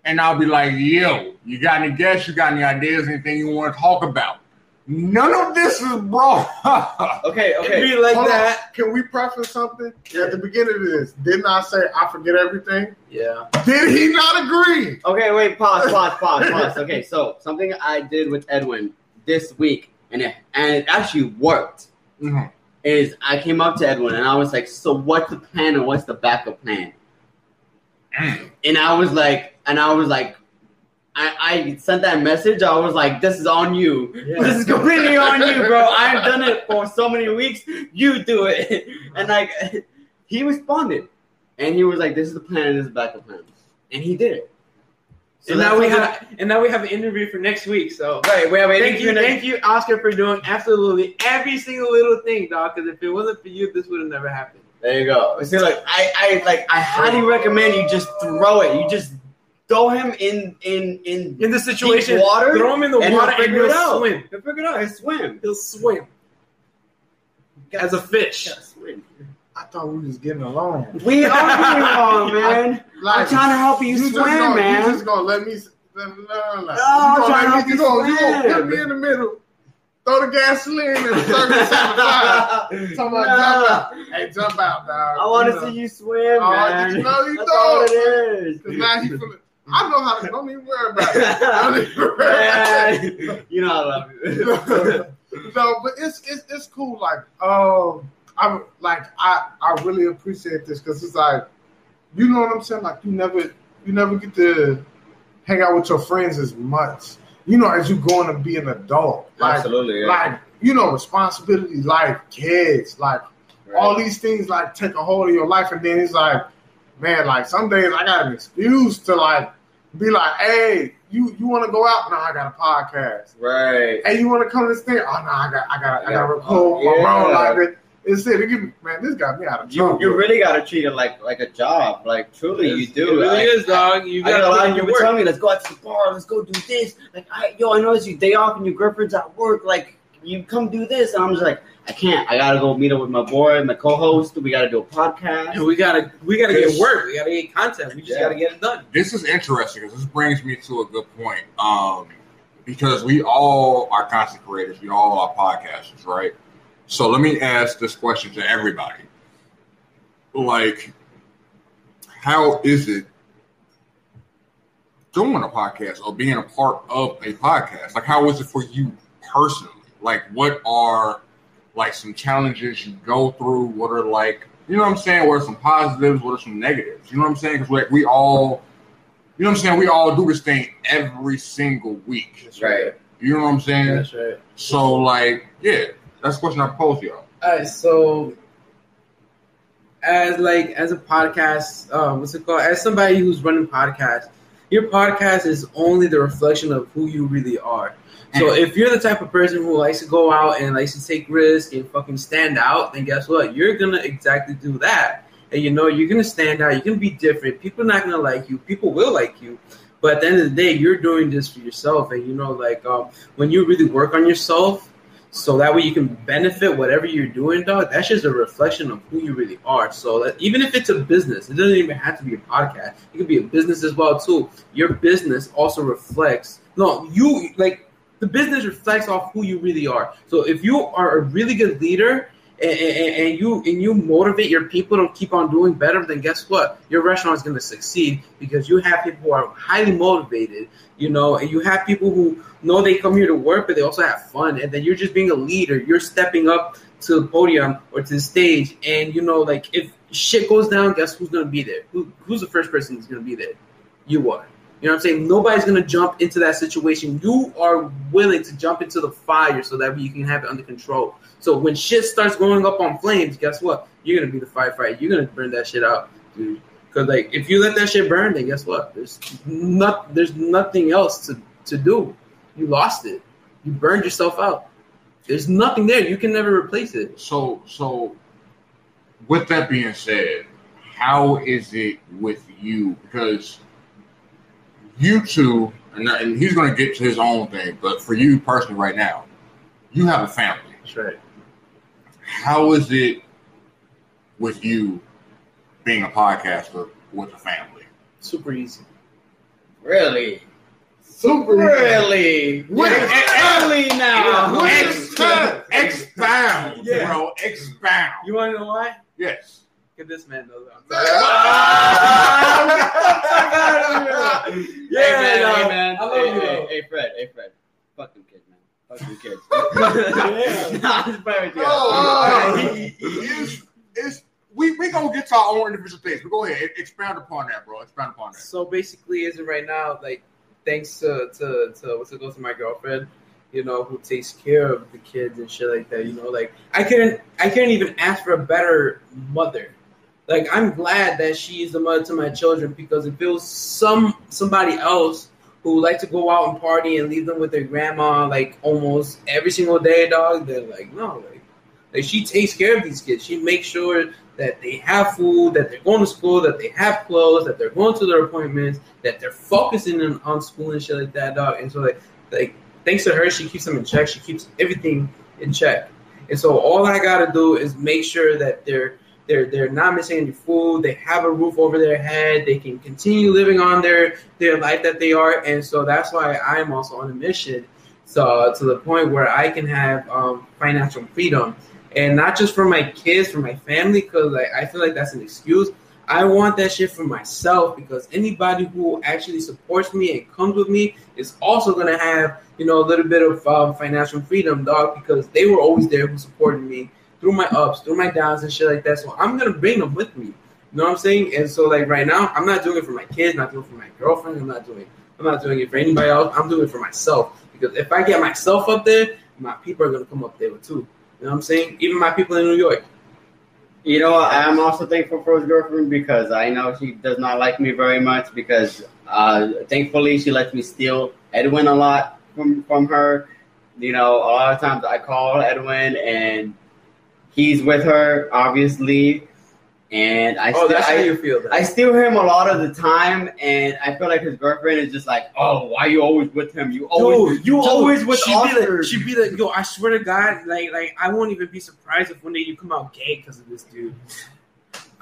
and I'll be like, yo, you got any guests? You got any ideas? Anything you want to talk about? None of this is brought up. Okay, okay. be like Hold on. that. Can we preface something? At the beginning of this, didn't I say I forget everything? Yeah. Did he not agree? Okay, wait, pause, pause, pause, pause. Okay, so something I did with Edwin this week, and it and it actually worked. Mhm. Is I came up to Edwin and I was like, "So what's the plan and what's the backup plan?" Mm. And I was like, and I was like, I, I sent that message. I was like, "This is on you. Yeah. This is completely on you, bro. I've done it for so many weeks. You do it." And like, he responded, and he was like, "This is the plan. and This is the backup plan," and he did it. So and now we have and now we have an interview for next week. So Right, we have an thank you, thank you, Oscar, for doing absolutely every single little thing, dog. Because if it wasn't for you, this would have never happened. There you go. See, like I, I like I highly recommend you just throw it. You just throw him in in in In this situation, Deep water, throw him in the and water he'll and figure he'll it out. swim. He'll figure it out. He'll swim. He'll swim as a fish. I thought we was getting along. We are getting along, man. I'm trying to help you, you swim, gonna, You man. just gonna let me? No, no, no. No, you I'm gonna trying to let help me? You you gonna, you gonna swim. put me in the middle? Throw the gasoline in the circle seven five. Talking about jump out. Hey, jump out, dog. I want to see you swim, Oh, man. you know you That's all it is. Cause now he feeling. I know how to. Don't even worry about it. Don't even worry about it. You know I love you. no, but it's it's it's cool. Like, um, I'm like I I really appreciate this because it's like, you know what I'm saying. Like, you never you never get to hang out with your friends as much. You know, as you going to be an adult. Like, Absolutely, yeah. like you know, responsibility, life, kids, like all these things like take a hold of your life, and then it's like, man, like some days I got an excuse to like be like, hey, you you want to go out? No, I got a podcast. right. Hey, you want to come to this thing? Oh no, I got I got I got Yeah. to record my Yeah. bro like it. It's it. it give me, man, this got me out of You, trouble. you really gotta treat it like like a job. Like truly, you do. It really Like, is, dog. You I got a lot to of put in your people telling me, let's go out to the bar, let's go do this. Like, I, yo, I know it's your day off and your girlfriend's at work. Like, you come do this. And I'm just like, I can't. I gotta go meet up with my boy, my co-host. We gotta do a podcast. And we gotta we gotta get work. We gotta get content. We just Yeah. gotta get it done. This is interesting because this brings me to a good point. Um, because we all are content creators, we all are podcasters, right? So let me ask this question to everybody. Like, how is it doing a podcast or being a part of a podcast? Like, how is it for you personally? Like, what are like some challenges you go through? What are like, you know what I'm saying? What are some positives? What are some negatives? You know what I'm saying? Because like we all, you know what I'm saying? We all do this thing every single week. Right. You know what I'm saying? That's right. So like, yeah, that's the question I posed to y'all. All right, so as like as a podcast, um, what's it called? As somebody who's running podcasts, your podcast is only the reflection of who you really are. So if you're the type of person who likes to go out and likes to take risks and fucking stand out, then guess what? You're gonna exactly do that. And you know you're gonna stand out. You're gonna be different. People are not gonna like you. People will like you. But at the end of the day, you're doing this for yourself. And you know, like um, when you really work on yourself, so that way you can benefit whatever you're doing, dog. That's just a reflection of who you really are. So that even if it's a business, it doesn't even have to be a podcast. It could be a business as well too. Your business also reflects. No, you like the business reflects off who you really are. So if you are a really good leader and, and, and you and you motivate your people to keep on doing better, then guess what? Your restaurant is going to succeed because you have people who are highly motivated, you know, and you have people who know they come here to work, but they also have fun, and then you're just being a leader. You're stepping up to the podium or to the stage, and you know, like if shit goes down, guess who's going to be there? Who, who's the first person who's going to be there? You are. You know what I'm saying? Nobody's gonna jump into that situation. You are willing to jump into the fire so that you can have it under control. So when shit starts going up on flames, guess what? You're gonna be the firefighter. You're gonna burn that shit out, dude. Because like if you let that shit burn, then guess what? There's not there's nothing else to, to do. You lost it. You burned yourself out. There's nothing there. You can never replace it. So, so with that being said, how is it with you? Because you two, and, and he's going to get to his own thing, but for you personally, right now, you have a family. That's right. How is it with you being a podcaster with a family? Super easy. Really? Super. Really? Wait, really now? Expound, expound, Yeah. bro, expound. You wanna know why? Yes. Get this man knows. Yeah, Yeah, hey, man, no, hey, man. I love hey, you, hey, hey, Fred, hey, Fred. Fuck them kids, man. Fuck them kids. nah, I'm just playing with you. Oh, oh he, he is, is, we we gonna get to our own individual things. But go ahead, expound upon that, bro. Expound upon that. So basically, as of right now, like thanks to to, to what's it goes to my girlfriend, you know, who takes care of the kids and shit like that. You know, like I couldn't I couldn't even ask for a better mother. Like I'm glad that she is the mother to my children because if it was some somebody else who like to go out and party and leave them with their grandma like almost every single day, dog, they're like, no, like like she takes care of these kids. She makes sure that they have food, that they're going to school, that they have clothes, that they're going to their appointments, that they're focusing on, on school and shit like that, dog. And so like like thanks to her, she keeps them in check. She keeps everything in check. And so all I gotta do is make sure that they're they're they're not missing any food. They have a roof over their head. They can continue living on their their life that they are. And so that's why I'm also on a mission. So to the point where I can have um, financial freedom, and not just for my kids, for my family, because like, I feel like that's an excuse. I want that shit for myself because anybody who actually supports me and comes with me is also gonna have you know a little bit of um, financial freedom, dog, because they were always there who supported me through my ups, through my downs, and shit like that. So I'm gonna bring them with me. You know what I'm saying? And so like right now, I'm not doing it for my kids, not doing it for my girlfriend. I'm not doing. I'm not doing it for anybody else. I'm doing it for myself because if I get myself up there, my people are gonna come up there too. You know what I'm saying? Even my people in New York. You know. I'm also thankful for his girlfriend because I know she does not like me very much because uh, thankfully she lets me steal Edwin a lot from from her. You know, a lot of times I call Edwin and he's with her, obviously, and I Oh, still, that's how I, you feel. I steal him a lot of the time, and I feel like his girlfriend is just like, "Oh, why you always with him? You always, Dude, you dude, always with she'd be like, she'd be like, yo, I swear to God, like, like I won't even be surprised if one day you come out gay because of this dude.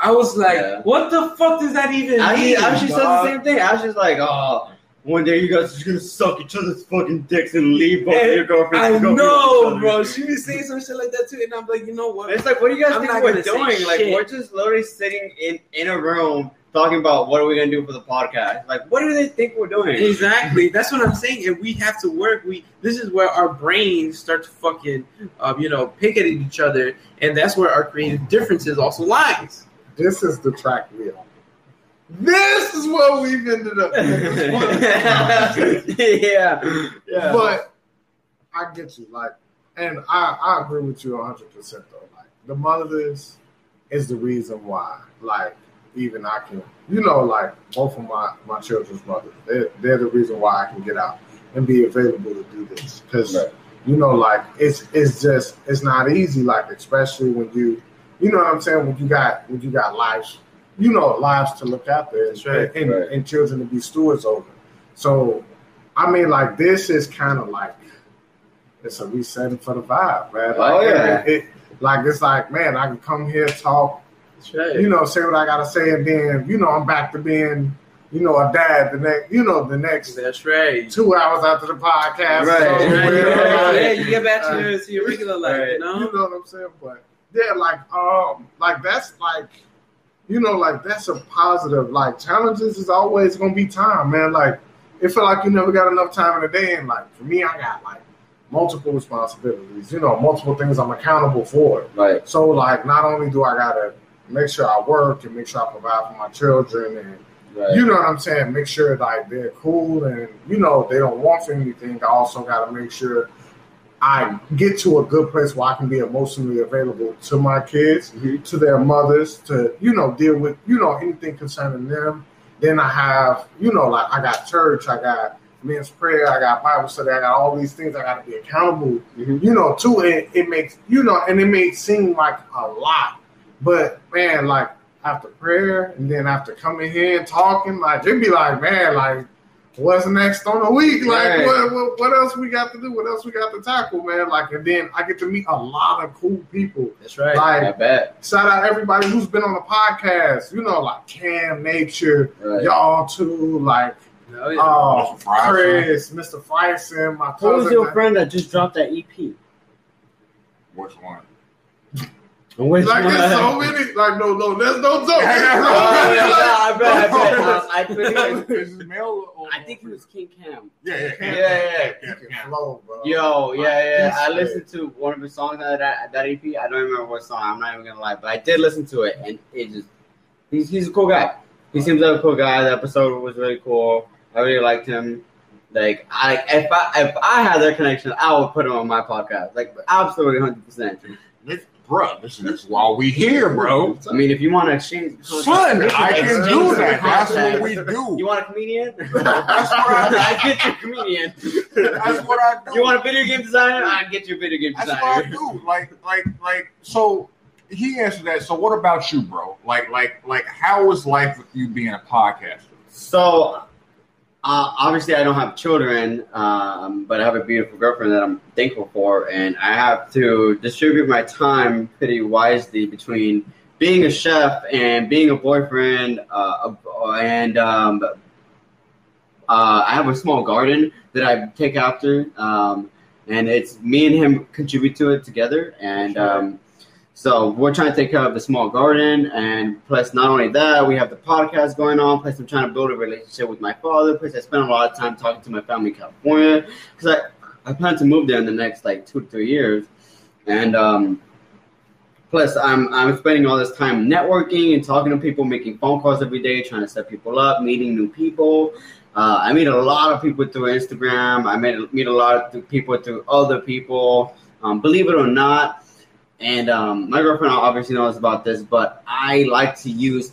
I was like, Yeah. what the fuck does that even I, mean? I, she said the same thing. I was just like, oh, one day you guys are just gonna suck each other's fucking dicks and leave both And your girlfriends. I to go be with each know, bro. She be saying some shit like that too, and I'm like, you know what? It's like, what do you guys I'm think we're doing? Like, shit. we're just literally sitting in in a room talking about what are we gonna do for the podcast. Like, what do they think we're doing? Exactly. That's what I'm saying. And we have to work. We this is where our brains start to fucking, um, you know, pick at each other, and that's where our creative differences also lies. This is the track wheel. This is what we've ended up. with. yeah, yeah. But I get you, like, and I, I agree with you 100 percent though. Like, the mothers is the reason why, like, even I can, you know, like both of my my children's mothers, they're, they're the reason why I can get out and be available to do this because. Right. You know, like it's it's just it's not easy. Like especially when you, you know what I'm saying. When you got when you got lives, you know, lives to look after and, right, and, right. and children to be stewards over. So, I mean, like this is kind of like it's a resetting for the vibe, man. Like, Oh, yeah. it, it- like it's like, man, I can come here talk, right. you know, say what I gotta say, and then you know I'm back to being, you know, a dad the next, you know, the next That's right. two hours after the podcast. Right, is over right, with, like, Yeah, you get back to Uh, your, to your regular life, right. you You know. know what I'm saying? But yeah, like um, like that's like, you know, like that's a positive. Like challenges is always gonna be time, man. Like it feel like you never got enough time in a day, and like for me, I got like multiple responsibilities. You know, multiple things I'm accountable for. Right. So like, not only do I gotta make sure I work and make sure I provide for my children and Right. you know what I'm saying? Make sure like they're cool and you know they don't want for anything. I also got to make sure I get to a good place where I can be emotionally available to my kids, Mhm. to their mothers, to you know deal with you know anything concerning them. Then I have you know like I got church, I got men's prayer, I got Bible study, I got all these things I got to be accountable. Mhm. You know, too. It, it makes you know, and it may seem like a lot, but man, like after prayer and then after coming here and talking, like it'd be like, man, like what's next on the week? Like Right. what, what what else we got to do? What else we got to tackle, man? Like and then I get to meet a lot of cool people. That's right. Like- I bet. Shout out everybody who's been on the podcast, you know, like Cam Nature, Right. y'all too, like Oh, yeah. uh, Mr. Fryson. Chris, Mr. Fyson, my Who was your friend that just dropped that EP? Which one? Which Like there's so many, like no, no, there's no joke. Oh, yeah, I bet, I bet. I, think, Is it I think it was King Cam. Yeah, yeah, Yeah, yeah, You can flow, bro. Yo, yeah, yeah. I listened to one of his songs on that that EP. I don't remember what song. I'm not even gonna lie, but I did listen to it, and it just he's he's a cool guy. He seems like a cool guy. The episode was really cool. I really liked him. Like I, if I if I had their connection, I would put him on my podcast. Like absolutely, hundred percent. This, bro, this is why we here, bro. I mean, if you want to exchange, Son, I can do that. That's what we do. You want a comedian? That's what I I get you a comedian. That's what I do. You want a video game designer? I get you a video game designer. That's what I do. Like, like, like. So he answered that. So what about you, bro? Like, like, like, how was life with you being a podcaster? So, uh, obviously, I don't have children, um, but I have a beautiful girlfriend that I'm thankful for, and I have to distribute my time pretty wisely between being a chef and being a boyfriend, uh, and um, uh, I have a small garden that I take after, um, and it's me and him contribute to it together, and. Um, so we're trying to take care of the small garden, and plus not only that, we have the podcast going on. Plus, I'm trying to build a relationship with my father. Plus, I spend a lot of time talking to my family in California because I I plan to move there in the next like two to three years, and um, plus I'm I'm spending all this time networking and talking to people, making phone calls every day, trying to set people up, meeting new people. Uh, I meet a lot of people through Instagram. I meet meet a lot of people through other people. Um, believe it or not, and um, my girlfriend obviously knows about this, but I like to use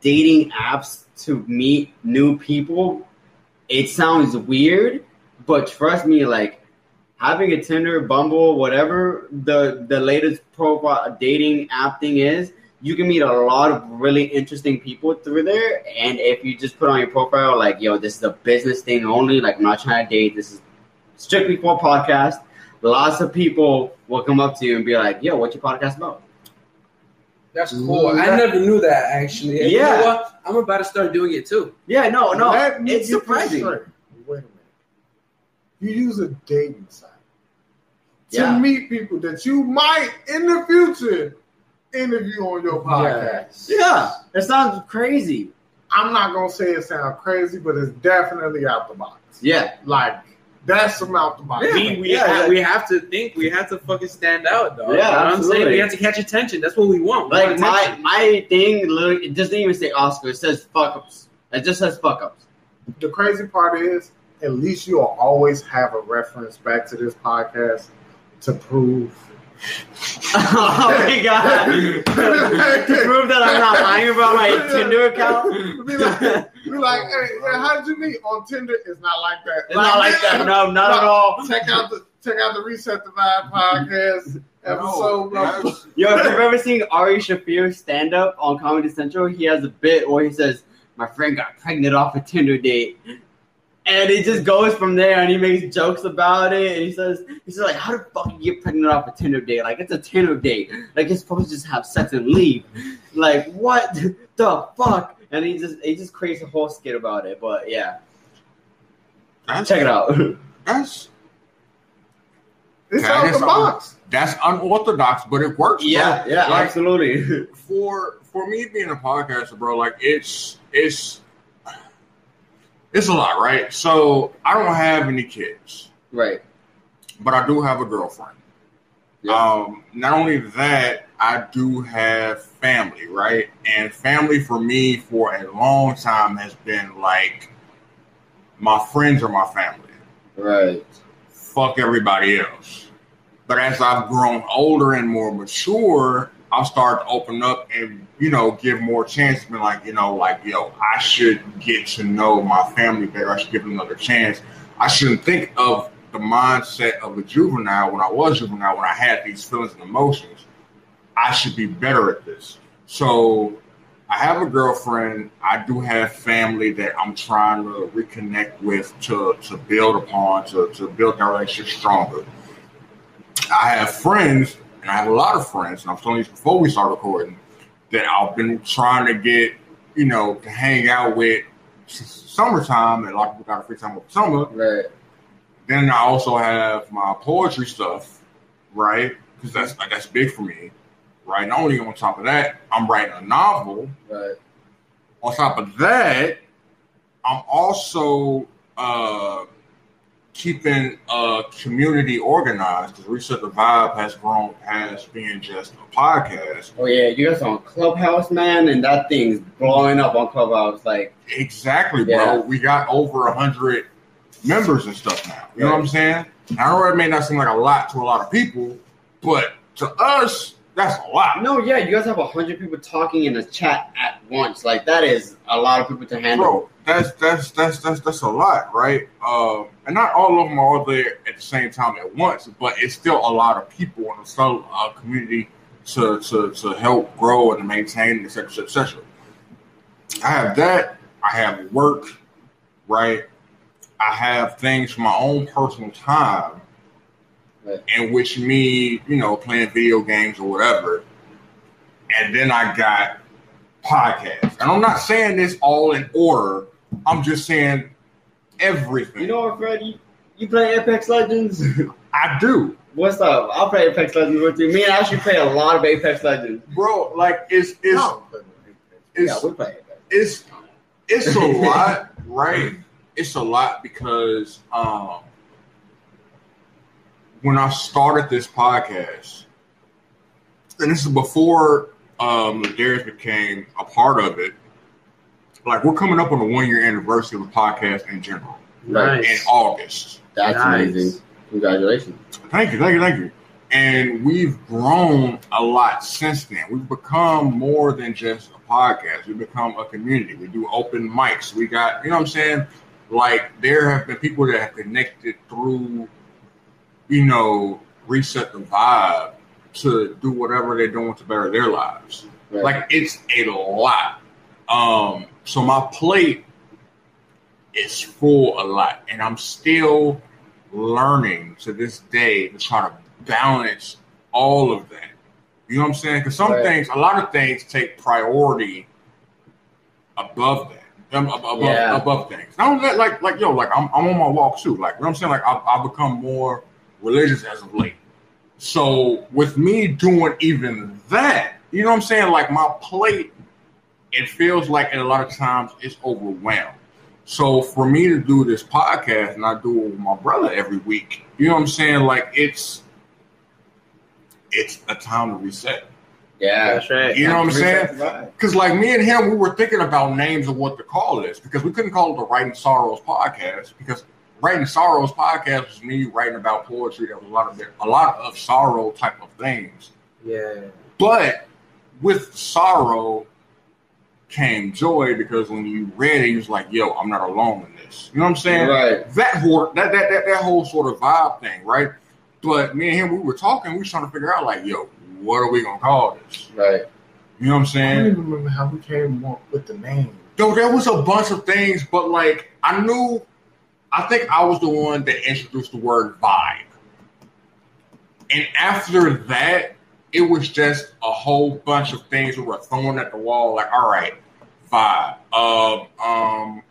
dating apps to meet new people. It sounds weird, but trust me, like having a Tinder, Bumble, whatever the the latest profile dating app thing is, you can meet a lot of really interesting people through there. And if you just put on your profile like, "Yo, this is a business thing only," like I'm not trying to date. This is strictly for podcast. Lots of people will come up to you and be like, "Yo, what's your podcast about?" That's cool. I never knew that actually. And Yeah. You know what? I'm about to start doing it too. Yeah, no, no, it's surprising. straight. Wait a minute. You use a dating site to Yeah. meet people that you might in the future interview on your podcast. Yeah, that sounds crazy. I'm not gonna say it sounds crazy, but it's definitely out the box. Yeah, Like that's some out the box. We, we, Yeah, have, yeah. we have to think. We have to fucking stand out, dog. Yeah, you know what I'm saying? We have to catch attention. That's what we want. We like want my my thing literally it doesn't even say Oscar. It says fuck ups. It just says fuck ups. The crazy part is, at least you'll always have a reference back to this podcast to prove. oh my god! to prove that I'm not lying about my Tinder account. Be like, be like, hey, how did you meet on Tinder? It's not like that. It's not like that. No, not at all. Check out the check out the Reset the Vibe podcast episode. bro. Yo, if you've ever seen Ari Shaffir stand up on Comedy Central, he has a bit where he says, "My friend got pregnant off a Tinder date." And it just goes from there, and he makes jokes about it. And he says, "He says like, how the fuck you get pregnant off a Tinder date? Like, it's a Tinder date. Like, you're supposed to just have sex and leave. Like, what the fuck?" And he just he just creates a whole skit about it. But yeah, that's- check it out. That's It's Okay, I out guess the I'll- box. That's unorthodox, but it works. bro. Yeah, yeah, Like, absolutely. for for me being a podcaster, bro, like it's it's it's a lot, right? So I don't have any kids, right. but I do have a girlfriend. Yeah. Um, not only that, I do have family, right? And family for me for a long time has been like my friends are my family. Right. fuck everybody else. But as I've grown older and more mature, I've started to open up and, you know, give more chances. Be like, you know, like, yo, I should get to know my family better. I should give them another chance. I shouldn't think of the mindset of a juvenile when I was juvenile, when I had these feelings and emotions. I should be better at this. So I have a girlfriend. I do have family that I'm trying to reconnect with to, to build upon, to, to build that relationship stronger. I have friends, and I have a lot of friends, and I was telling you before we start recording, that I've been trying to get, you know, to hang out with summertime, and a lot of people got a free time over summer. Right. Then I also have my poetry stuff, right? Because that's like that's big for me, right? Not only on top of that, I'm writing a novel. Right. On top of that, I'm also uh, keeping a community organized because Reset the Vibe has grown past being just a podcast. Oh yeah, you guys on Clubhouse, man, and that thing's blowing up on Clubhouse. Like, Exactly, bro. We got over a hundred members and stuff now. You know what I'm saying? I know it may not seem like a lot to a lot of people, but to us, that's a lot. no, yeah, you guys have a hundred people talking in a chat at once. Like, that is a lot of people to handle. Bro, that's that's that's that's that's a lot, right? Um, and not all of them are all there at the same time at once, but it's still a lot of people and it's still a community to to to help grow and maintain, et cetera, et cetera, et cetera. I have that. I have work, right? I have things for my own personal time, Right. in which me, you know, playing video games or whatever. And then I got podcasts. And I'm not saying this all in order. I'm just saying everything. You know what, Fred? You, you play Apex Legends? I do, What's up? I'll play Apex Legends with you. Me and Ashley play a lot of Apex Legends. bro. Like it's it's No. it's yeah, we play Apex. it's it's a lot, right? It's a lot because um, when I started this podcast, and this is before um, Darius became a part of it. Like we're coming up on the one year anniversary of the podcast in general Right. in August. That's Nice. amazing. Congratulations. Thank you, thank you, thank you. And we've grown a lot since then. We've become more than just a podcast. We've become a community. We do open mics. We got, you know what I'm saying? Like there have been people that have connected through, you know, reset the vibe to do whatever they're doing to better their lives. Right. Like it's a lot. Um, so my plate is full a lot, and I'm still learning to this day to try to balance all of that. You know what I'm saying? Because some Right. things, a lot of things, take priority above that, um, above Yeah. above things. That, like like yo, like I'm, I'm on my walk too. Like you know what I'm saying? Like I've, I've become more religious as of late. So with me doing even that, you know what I'm saying? Like my plate, it feels like a lot of times it's overwhelmed. So for me to do this podcast and I do it with my brother every week, you know what I'm saying? Like it's it's a time to reset. Yeah. That's right. You know what I'm saying? Reset the vibe. Because like me and him, we were thinking about names of what to call this because we couldn't call it the Writing Sorrows podcast because Writing Sorrows podcast was me writing about poetry. There was a lot of a lot of sorrow type of things. Yeah. But with sorrow came joy because when you read it, you was like, "Yo, I'm not alone in this." You know what I'm saying? Right. That whole that that that, that whole sort of vibe thing, right? But me and him, we were talking. We were trying to figure out, like, "Yo, what are we gonna call this?" Right. You know what I'm saying? I saying? don't even remember how we came up with the name. Yo, there was a bunch of things, but like I knew, I think I was the one that introduced the word vibe, and after that, it was just a whole bunch of things that were thrown at the wall. Like, all right, vibe, um, um,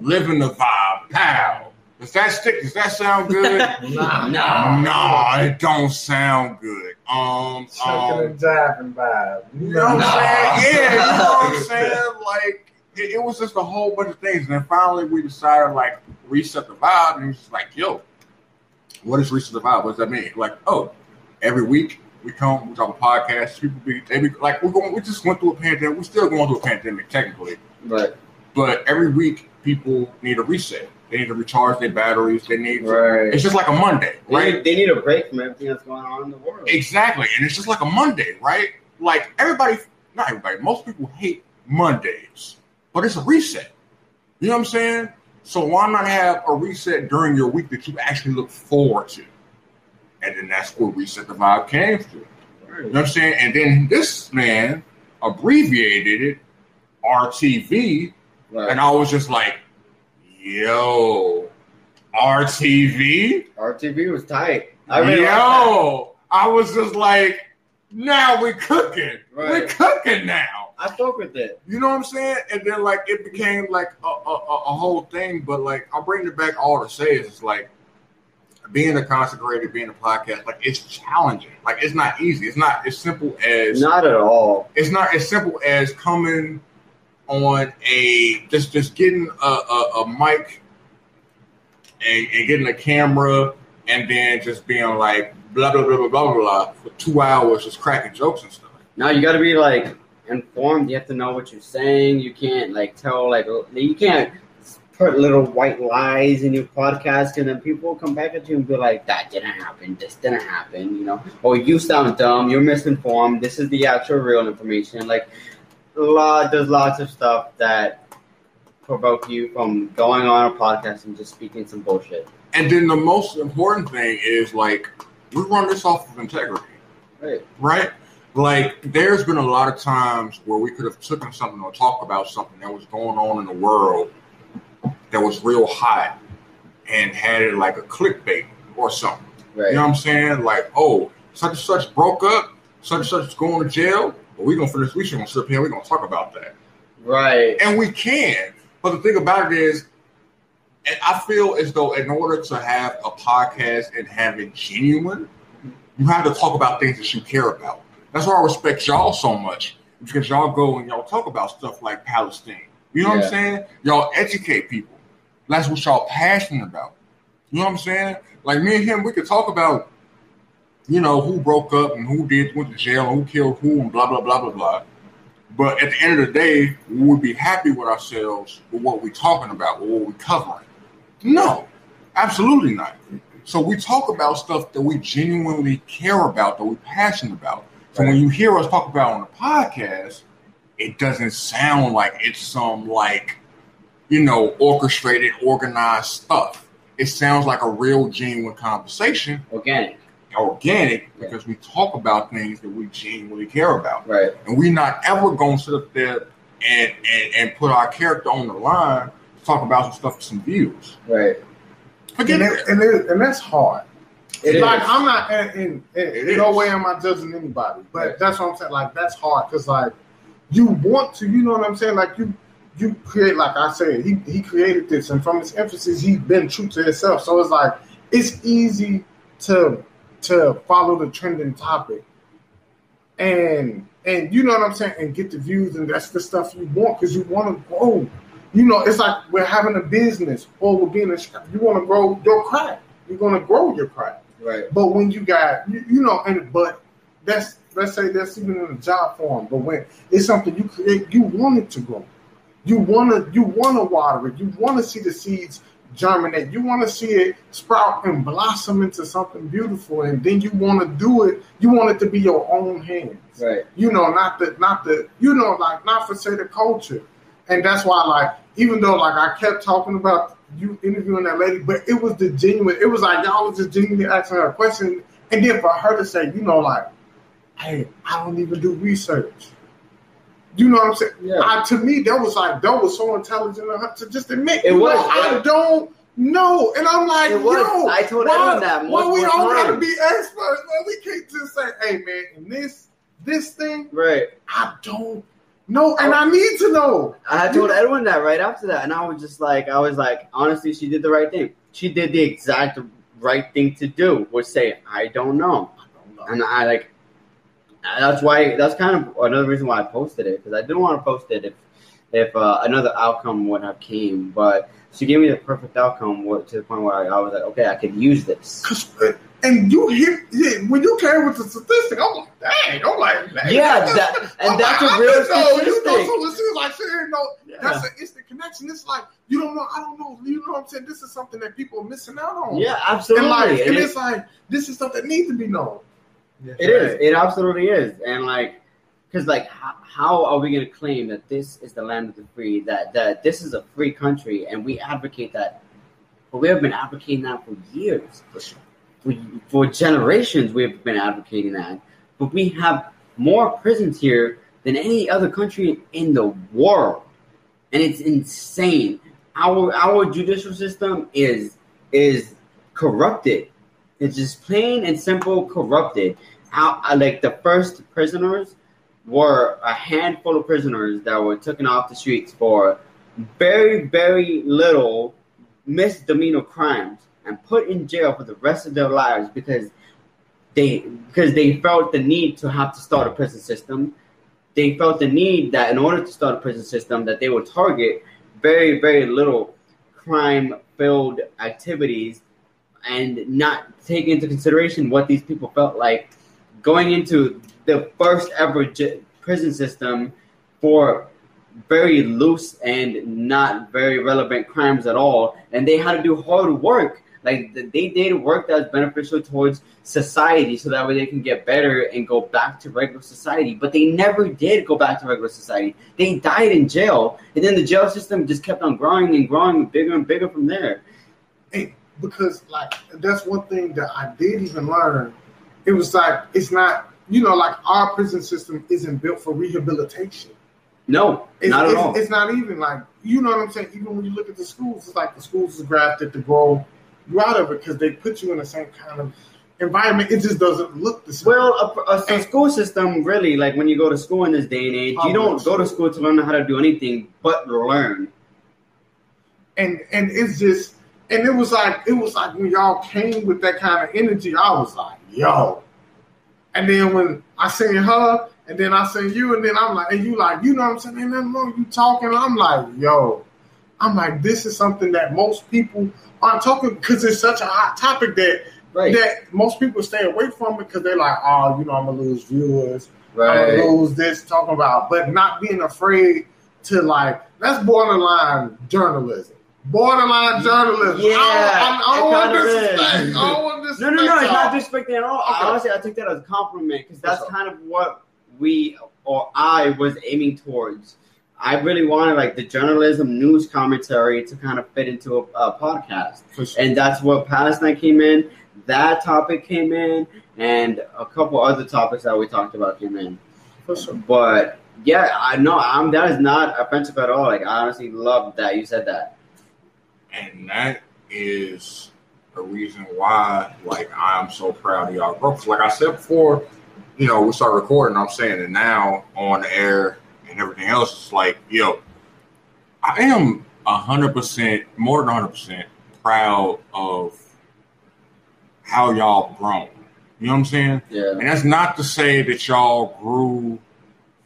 living the vibe, pow. Does that stick? Does that sound good? Nah, No. nah, it don't sound good. Um, Chucking um and jiving vibe. you know what I'm Nah. saying? Yeah, you know what I'm saying? Like it, it was just a whole bunch of things, and then finally we decided like reset the vibe, and it was just like, yo, what is reset the vibe? What does that mean? Like, oh, every week we come, we talk a podcast. People be, they be like, we're going, we just went through a pandemic. We're still going through a pandemic technically, But but every week people need a reset. They need to recharge their batteries. They need. To, right. it's just like a Monday, right? need, they need a break from everything that's going on in the world. Exactly, and it's just like a Monday, right? Like everybody, not everybody, most people hate Mondays, but it's a reset. You know what I'm saying? So why not have a reset during your week that you actually look forward to? And then that's where Reset the Vibe came from. You know what I'm saying? And then this man abbreviated it RTV, Right. and I was just like, yo, RTV? RTV was tight. I really Yo, like. I was just like, now we're cooking. We're cooking now. I spoke with it. You know what I'm saying? And then like it became like a, a, a whole thing. But like I'll bring it back all to say is it's like being a content creator, being a podcast, like it's challenging. Like it's not easy. It's not as simple as Not at all. it's not as simple as coming on a just just getting a, a, a mic and, and getting a camera and then just being like blah blah blah blah blah blah for two hours just cracking jokes and stuff. Now you got to be like informed. You have to know what you're saying. You can't like tell like you can't put little white lies in your podcast, and then people will come back at you and be like, "That didn't happen. This didn't happen." You know, or you sound dumb. You're misinformed. This is the actual real information. Like, a lot. There's lots of stuff that provoke you from going on a podcast and just speaking some bullshit. And then the most important thing is like we run this off of integrity. Right. right? Like, there's been a lot of times where we could have taken something or talked about something that was going on in the world that was real hot and had it like a clickbait or something. Right. You know what I'm saying? Like, oh, such and such broke up, such and such is going to jail. But we're gonna finish. We should gonna sit up here. We're gonna talk about that, Right. and we can. But the thing about it is, I feel as though in order to have a podcast and have it genuine, you have to talk about things that you care about. That's why I respect y'all so much because y'all go and y'all talk about stuff like Palestine. You know what I'm saying? Y'all educate people. That's what y'all passionate about. You know what I'm saying? Like me and him, we could talk about, you know, who broke up and who did went to jail and who killed who and blah blah blah blah blah. But at the end of the day, we would be happy with ourselves with what we're talking about, with what we're covering. No, absolutely not. So we talk about stuff that we genuinely care about, that we're passionate about. So when you hear us talk about on the podcast, it doesn't sound like it's some like, you know, orchestrated, organized stuff. It sounds like a real, genuine conversation, Organic. organic, Yeah. because we talk about things that we genuinely care about. Right. And we're not ever going to sit up there and, and, and put our character on the line to talk about some stuff for some views. Right. Forget and, that. and, it, and that's hard. It is. like I'm not in, in, in, no is. way am I judging anybody, but Right. that's what I'm saying. Like that's hard because like you want to, you know what I'm saying? Like you you create, like I said, he he created this, and from his emphasis, he's been true to himself. So it's like it's easy to to follow the trending topic, and and you know what I'm saying, and get the views, and that's the stuff you want because you want to grow. You know, it's like we're having a business or we're being a you want to grow your craft. You're going to grow your craft. Right. But when you got, you, you know, and but that's let's say that's even in a job form. But when it's something you create, you want it to grow. You wanna you wanna water it. You wanna see the seeds germinate. You wanna see it sprout and blossom into something beautiful. And then you wanna do it. You want it to be your own hands. Right. You know, not the not the you know like not for say the culture. And that's why like even though like I kept talking about you interviewing that lady, but it was the genuine. It was like y'all was just genuinely asking her a question, and then for her to say, you know, like, hey, I don't even do research. You know what I'm saying? Yeah. I, to me, that was like that was so intelligent of her to just admit. It was, know, I don't know, and I'm like, It was. yo, I told why, everyone that why we all gotta be experts? Man, we can't just say, hey, man, in this this thing, Right. I don't know, and I need to know. I told Edwin that right after that, and I was just like, I was like, honestly, she did the right thing. she did the exact right thing to do, was say, I don't know. And I like, that's why, that's kind of another reason why I posted it, because I didn't want to post it if, if uh, another outcome would have came, but she gave me the perfect outcome to the point where I was like, okay, I could use this. 'Cause, uh, and you hit, hit when you came with the statistic, I'm like, dang, I'm like, dang. Yeah, that, and I'm that's like, a I real didn't statistic. You know, so she was like, she didn't know. Yeah. That's an instant connection. It's like you don't know. I don't know. You know what I'm saying? This is something that people are missing out on. Yeah, in absolutely. life, And and it- it's like this is stuff that needs to be known. It is. It absolutely is. And like, because like, how, how are we going to claim that this is the land of the free? That that this is a free country, and we advocate that. But we have been advocating that for years. For, for generations, we have been advocating that. But we have more prisons here than any other country in the world, and it's insane. Our our judicial system is is corrupted. It's just plain and simple corrupted. How uh, like the first prisoners were a handful of prisoners that were taken off the streets for very very little misdemeanor crimes and put in jail for the rest of their lives because they because they felt the need to have to start a prison system. They felt the need that in order to start a prison system that they would target very very little crime filled activities and not take into consideration what these people felt like going into the first ever j- prison system for very loose and not very relevant crimes at all and they had to do hard work like they did work that was beneficial towards society so that way they can get better and go back to regular society but they never did go back to regular society they died in jail and then the jail system just kept on growing and growing bigger and bigger from there Hey, because like that's one thing that I did even learn. It was like it's not you know like our prison system isn't built for rehabilitation. no It's, not at it's, all it's not even like you know what I'm saying. Even when you look at the schools, it's like the schools is grafted to grow you out of it because they put you in the same kind of environment. It just doesn't look the same. Well, a, a, a school system really, like when you go to school in this day and age, you don't go to school to learn how to do anything but learn. and and it's just and it was like it was like when y'all came with that kind of energy, I was like, yo. And then when I seen her, and then I seen you, and then I'm like, and you like, you know what I'm saying? Ain't nothing wrong. You talking? I'm like, yo. I'm like, this is something that most people aren't talking because it's such a hot topic that Right. that most people stay away from it because they're like, oh, you know, I'm gonna lose viewers. I'm Right. gonna lose this talking about, but not being afraid to like that's borderline journalism. Borderline journalism. Yeah, I don't, I don't it want kinda disrespect. is. I don't want No, no, no, it's not disrespecting at all. Okay. Honestly, I take that as a compliment because that's sure. kind of what we or I was aiming towards. I really wanted like the journalism news commentary to kind of fit into a, a podcast. For sure. and that's what Palestine came in. That topic came in, and a couple other topics that we talked about came in. For sure. But yeah, I know I'm that is not offensive at all. Like I honestly love that you said that. and that is the reason why like I'm so proud of y'all bro. 'Cause Like I said before, you know, we start recording, I'm saying it now on air and everything else. It's like, yo, I am hundred percent, more than hundred percent proud of how y'all grown. You know what I'm saying? Yeah, And that's not to say that y'all grew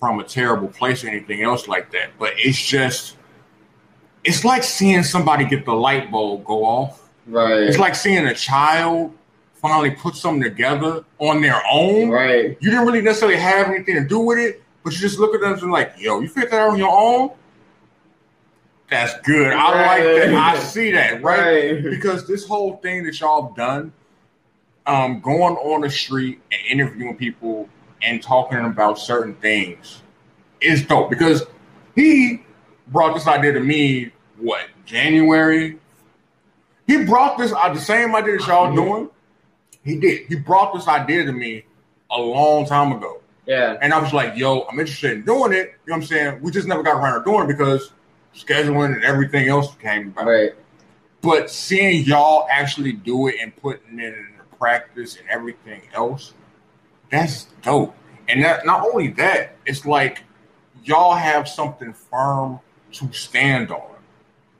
from a terrible place or anything else like that, but it's just, it's like seeing somebody get the light bulb go off. right, It's like seeing a child finally put something together on their own. right, You didn't really necessarily have anything to do with it, but you just look at them and like, yo, you figured that out on your own? That's good. I like that. I see that, right? right, because this whole thing that y'all have done, um, going on the street and interviewing people and talking about certain things is dope. Because he brought this idea to me, what January? He brought this uh, the same idea that y'all doing. He did. He brought this idea to me a long time ago. Yeah, And I was like, yo, I'm interested in doing it. You know what I'm saying? We just never got around to doing it because scheduling and everything else came about. right, But seeing y'all actually do it and putting it into practice and everything else, that's dope. And that, not only that, it's like y'all have something firm to stand on.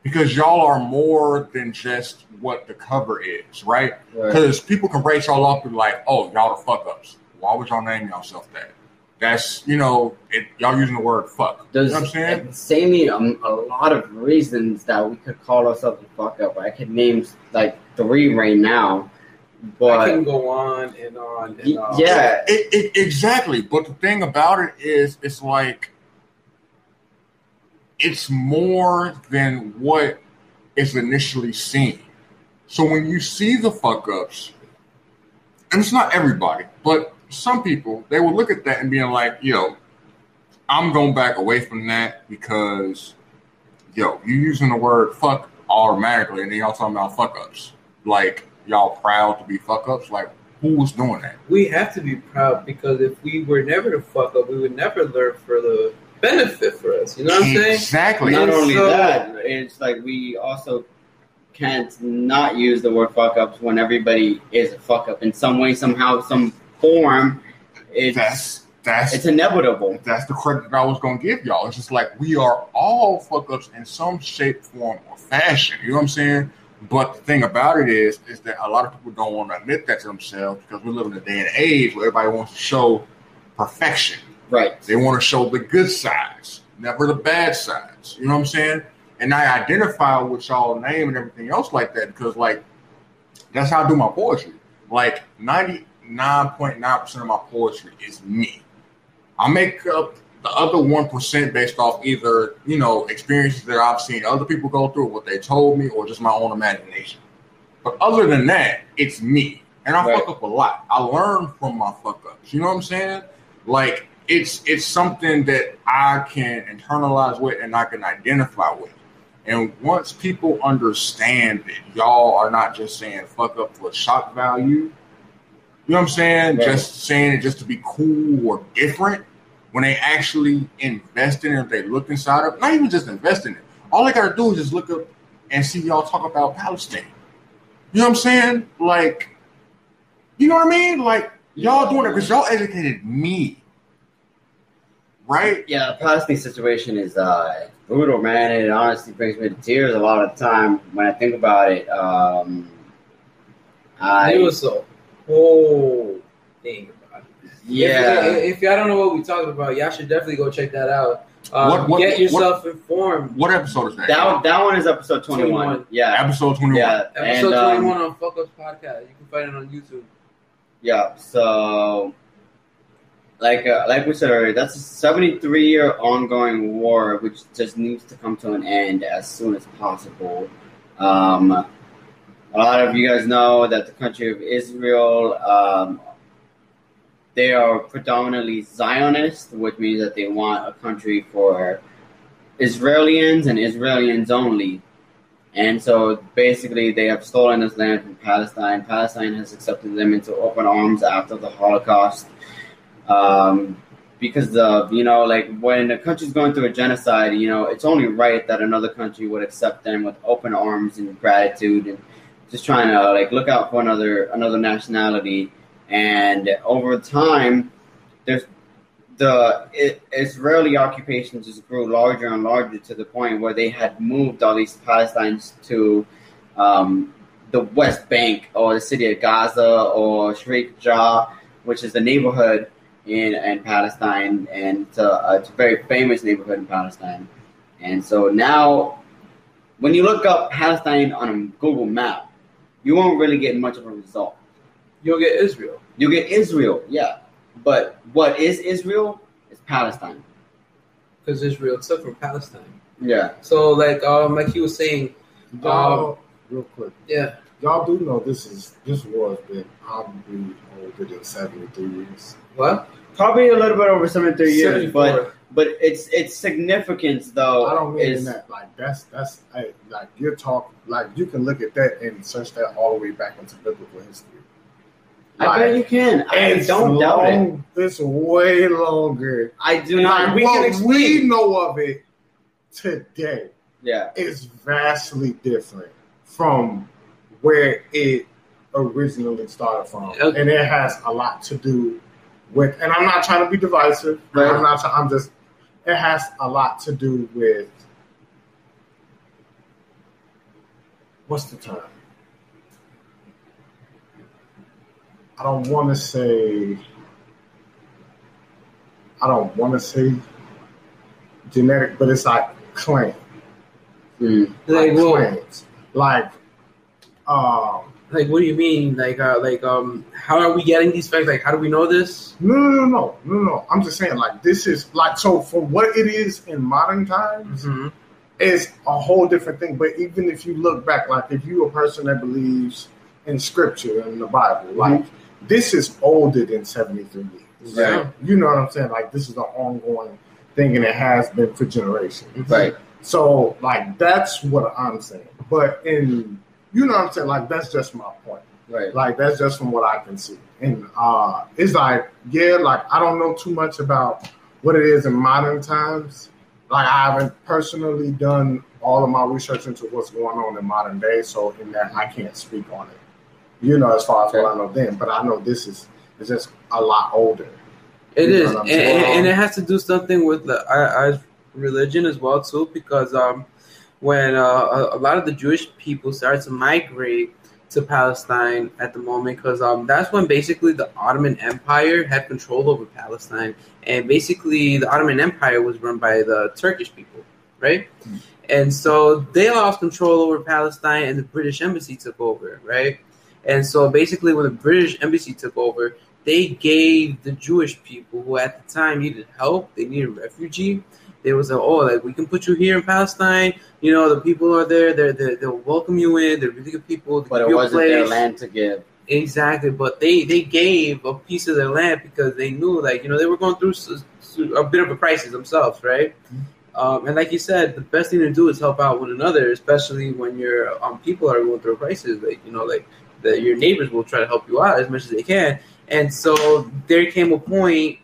because y'all are more than just what the cover is, right? Right. Because people can rate y'all up and be like, oh, y'all the fuck ups. Why would y'all name yourself that? That's you know, it, y'all using the word fuck. There's you know what I'm saying? insanely um, a lot of reasons that we could call ourselves a fuck up. I could name like three right now, but I can go on and on and on. yeah, It, it, exactly. But the thing about it is, it's like it's more than what is initially seen. So when you see the fuck ups, and it's not everybody, but some people, they will look at that and being like, yo, I'm going back away from that because, yo, you using the word fuck automatically, and then y'all talking about fuck ups. Like, y'all proud to be fuck ups? Like, who was doing that? we have to be proud because if we were never to fuck up, we would never learn for the benefit for us. You know what I'm saying? Exactly. not only So- that, it's like we also can't not use the word fuck ups when everybody is a fuck up in some way, somehow, some form. It's that's that's it's inevitable. that's the credit I was gonna give y'all. It's just like we are all fuck ups in some shape, form, or fashion. You know what I'm saying? But the thing about it is, is that a lot of people don't want to admit that to themselves because we live in a day and age where everybody wants to show perfection. Right. They want to show the good sides, never the bad sides. You know what I'm saying? And I identify with y'all name and everything else like that because, like, that's how I do my poetry. Like, 99.9% of my poetry is me. I make up the other 1% based off either, you know, experiences that I've seen other people go through, what they told me, or just my own imagination. But other than that, it's me. And I Right. fuck up a lot. I learn from my fuck ups. You know what I'm saying? Like it's it's something that I can internalize with and I can identify with. And once people understand that y'all are not just saying fuck up for shock value, you know what I'm saying? Right. Just saying it just to be cool or different. When they actually invest in it, if they look inside of not even just invest in it. All they gotta do is just look up and see y'all talk about Palestine. You know what I'm saying? Like, you know what I mean? Like, y'all doing it because y'all educated me. Right? Yeah, the Palestine situation is uh, brutal, man. It honestly brings me to tears a lot of the time when I think about it. Um, I It was a whole thing about it. yeah. If, if y'all don't know what we're talking about, y'all should definitely go check that out. Um, What- what- get yourself informed. What episode is that? That, that one is episode 21. 21. Yeah. Episode 21. Yeah. Episode and, um, 21 on Fuck Ups Podcast. You can find it on YouTube. Yeah. So, like uh, like we said earlier, that's a 73 year ongoing war, which just needs to come to an end as soon as possible. Um, a lot of you guys know that the country of Israel, um, they are predominantly Zionist, which means that they want a country for Israelis and Israelis only. And so basically, they have stolen this land from Palestine. Palestine has accepted them into open arms after the Holocaust. Um, because of, you know, like when a country's going through a genocide, you know, it's only right that another country would accept them with open arms and gratitude and just trying to like look out for another another nationality. And over time, there's the it, Israeli occupation just grew larger and larger to the point where they had moved all these Palestinians to um, the West Bank or the city of Gaza or Sheikh Jarrah, which is the neighborhood in, in Palestine, and a, it's a very famous neighborhood in Palestine. And so now, when you look up Palestine on a Google map, you won't really get much of a result. You'll get Israel. You'll get Israel, yeah. But what is Israel? It's Palestine. Because Israel took from Palestine. Yeah. So, like, um, like he was saying, Y'all, real quick, yeah, y'all do know this is this war has been probably older than seventy three years. what? Probably a little bit over 73 years, 74. but but its its significance though I don't mean is that like that's that's hey, like you're talking like you can look at that and search that all the way back into biblical history. I bet you can. I it's don't doubt it. long, It's way longer. I do not. Like, we what explain. we know of it today Yeah. is vastly different from where it originally started from, Okay. and it has a lot to do with. And I'm not trying to be divisive. Right. Uh-huh. I'm not. Try, I'm just. It has a lot to do with what's the term? I don't want to say. I don't want to say genetic, but it's like clan, Mm. Like, like well, clans, like um. Like, what do you mean? Like, uh, like, um, how are we getting these facts? Like, how do we know this? No, no, no, no, no. I'm just saying, like, this is like so for what it is in modern times. Mm-hmm. is a whole different thing. But even if you look back, like if you're a person that believes in scripture and the Bible, like this is older than 73 years. Right. You know what I'm saying? Like this is an ongoing thing and it has been for generations. Right. So like that's what I'm saying. But in you know what I'm saying? Like that's just my point. Right. Like that's just from what I can see. And uh it's like, yeah, like I don't know too much about what it is in modern times. Like I haven't personally done all of my research into what's going on in modern day, so in that I can't speak on it. You know, as far as what I know then, but I know this is is just a lot older. It is, and, and, it has to do something with the our religion as well too, because um, when uh, a, lot of the Jewish people started to migrate to Palestine at the moment, because um, that's when basically the Ottoman Empire had control over Palestine, and basically the Ottoman Empire was run by the Turkish people, right? And so they lost control over Palestine, and the British embassy took over, right? And so basically, when the British embassy took over, they gave the Jewish people who at the time needed help, they needed refugee. They was like, oh, like we can put you here in Palestine. You know, the people are there. They're, they're they'll welcome you in. They're really good people. They But it wasn't their land to give. Exactly, but they they gave a piece of their land because they knew, like you know, they were going through a bit of a crisis themselves, right? Um, and like you said, the best thing to do is help out one another, especially when your um, people are going through a crisis. Like you know, like that your neighbors will try to help you out as much as they can. And so there came a point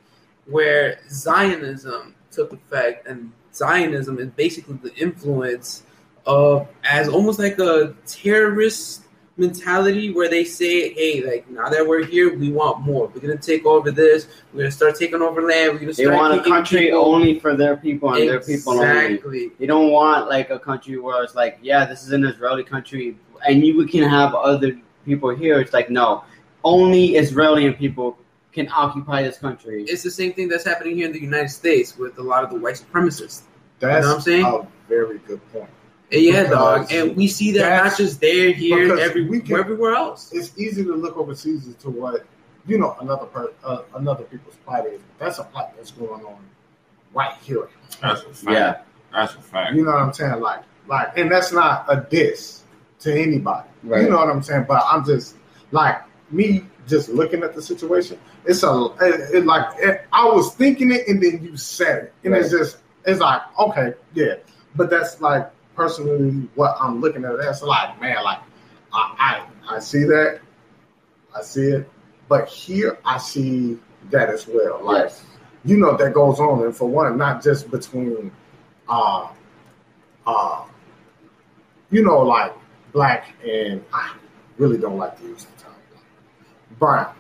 where Zionism took effect, and Zionism is basically the influence of as almost like a terrorist mentality where they say, hey, like now that we're here, we want more. We're gonna take over this. We're gonna start taking over land. We're gonna They want a country people. only for their people and their people only. They don't want like a country where it's like, yeah, this is an Israeli country, and you can have other people here. It's like, no, only Israeli people can occupy this country. It's the same thing that's happening here in the United States with a lot of the white supremacists. That's what I'm saying? a very good point. Yeah, dog. And we see that not just there, here, every, we can- everywhere else. It's easy to look overseas as to what you know another per, uh, another people's plight is. That's a plight that's going on right here. That's a fact. Yeah. That's a fact. You know what I'm saying? Like, like, and that's not a diss to anybody. Right. You know what I'm saying? But I'm just like me, just looking at the situation. It's a, it, it like it, I was thinking it, and then you said it, and it's just, it's like, okay, yeah. But that's like personally what I'm looking at. That's like, man, like I, I, I see that, I see it, but here I see that as well. Like, Yes. you know that goes on and for one not just between uh uh you know like black and i really don't like to use the brown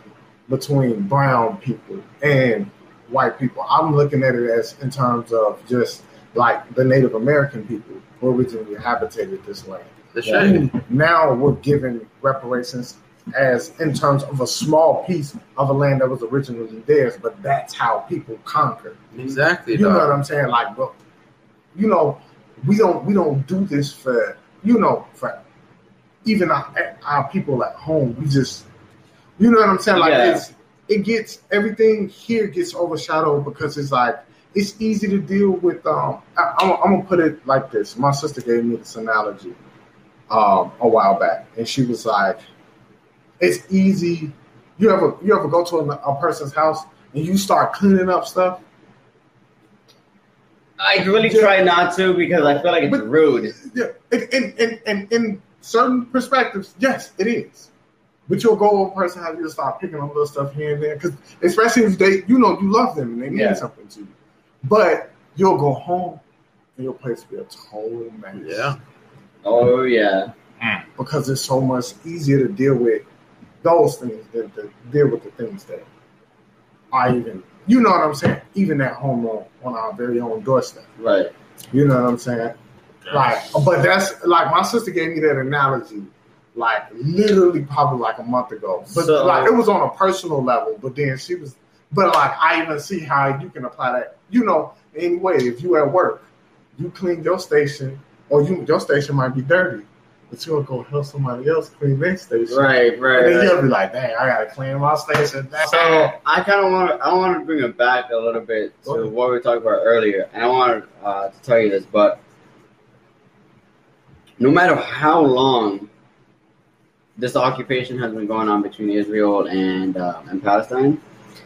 between brown people and white people i'm looking at it as in terms of just like the native american people who originally habitated this land now we're giving reparations as in terms of a small piece of a land that was originally theirs, but that's how people conquer. Exactly, You know what I'm saying? Like, but you know, we don't we don't do this for you know for even our, our people at home. We just you know what I'm saying? Like Yeah. it's it gets everything here gets overshadowed because it's like it's easy to deal with. Um, I, I'm, I'm gonna put it like this. My sister gave me this analogy um, a while back, and she was like, "It's easy. You ever you ever go to a, a person's house and you start cleaning up stuff? I really try not to because I feel like it's But- rude. Yeah, in, in, in in certain perspectives, yes, it is. But you'll person over a you'll start picking up little stuff here and there, because especially if they, you know, you love them and they mean Yeah. something to you. But you'll go home and your place will be a total mess. Yeah. Oh yeah. Hmm. because it's so much easier to deal with those things than to deal with the things that I even, you know what I'm saying, even at home on, on our very own doorstep. Right. You know what I'm saying? Like, but that's like my sister gave me that analogy, like literally probably like a month ago. But So- like it was on a personal level. But then she was, but like I even see how you can apply that. You know, anyway, if you at work, you clean your station, or you your station might be dirty, but you'll go help somebody else clean their station. Right, right. And then right. you'll be like, dang, I gotta clean my station. That's So I kind of want to I want to bring it back a little bit to Okay. what we talked about earlier, and I want uh, to tell you this, but no matter how long this occupation has been going on between Israel and um, and Palestine,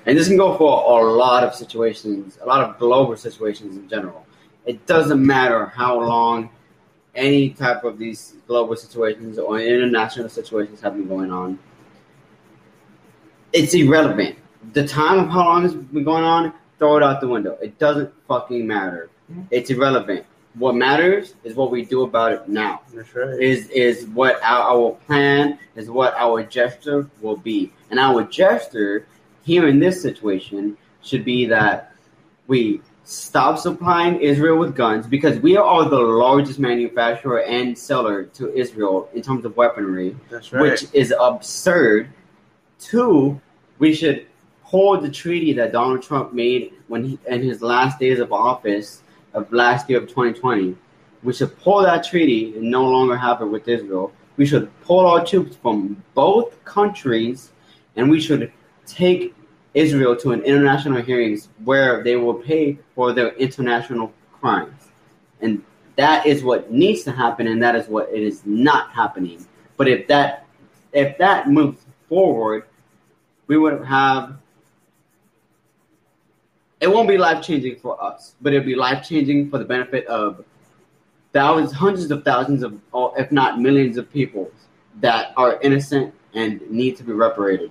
and this can go for a lot of situations, a lot of global situations in general. It doesn't matter how long any type of these global situations or international situations have been going on it's irrelevant. The time of how long it's been going on, throw it out the window. It doesn't fucking matter. It's irrelevant. What matters is what we do about it now. That's right. Is is what our, our plan is what our gesture will be. And our gesture here in this situation should be that we stop supplying Israel with guns because we are the largest manufacturer and seller to Israel in terms of weaponry That's right. which is absurd. Two, we should hold the treaty that Donald Trump made when he in his last days of office of last year of 2020. We should pull that treaty and no longer have it with Israel. We should pull our troops from both countries, and we should take Israel to an international hearings where they will pay for their international crimes. And that is what needs to happen, and that is what it is not happening. But if that if that moves forward, we would have. It won't be life changing for us, but it'll be life changing for the benefit of thousands, hundreds of thousands of, if not millions of people that are innocent and need to be reparated.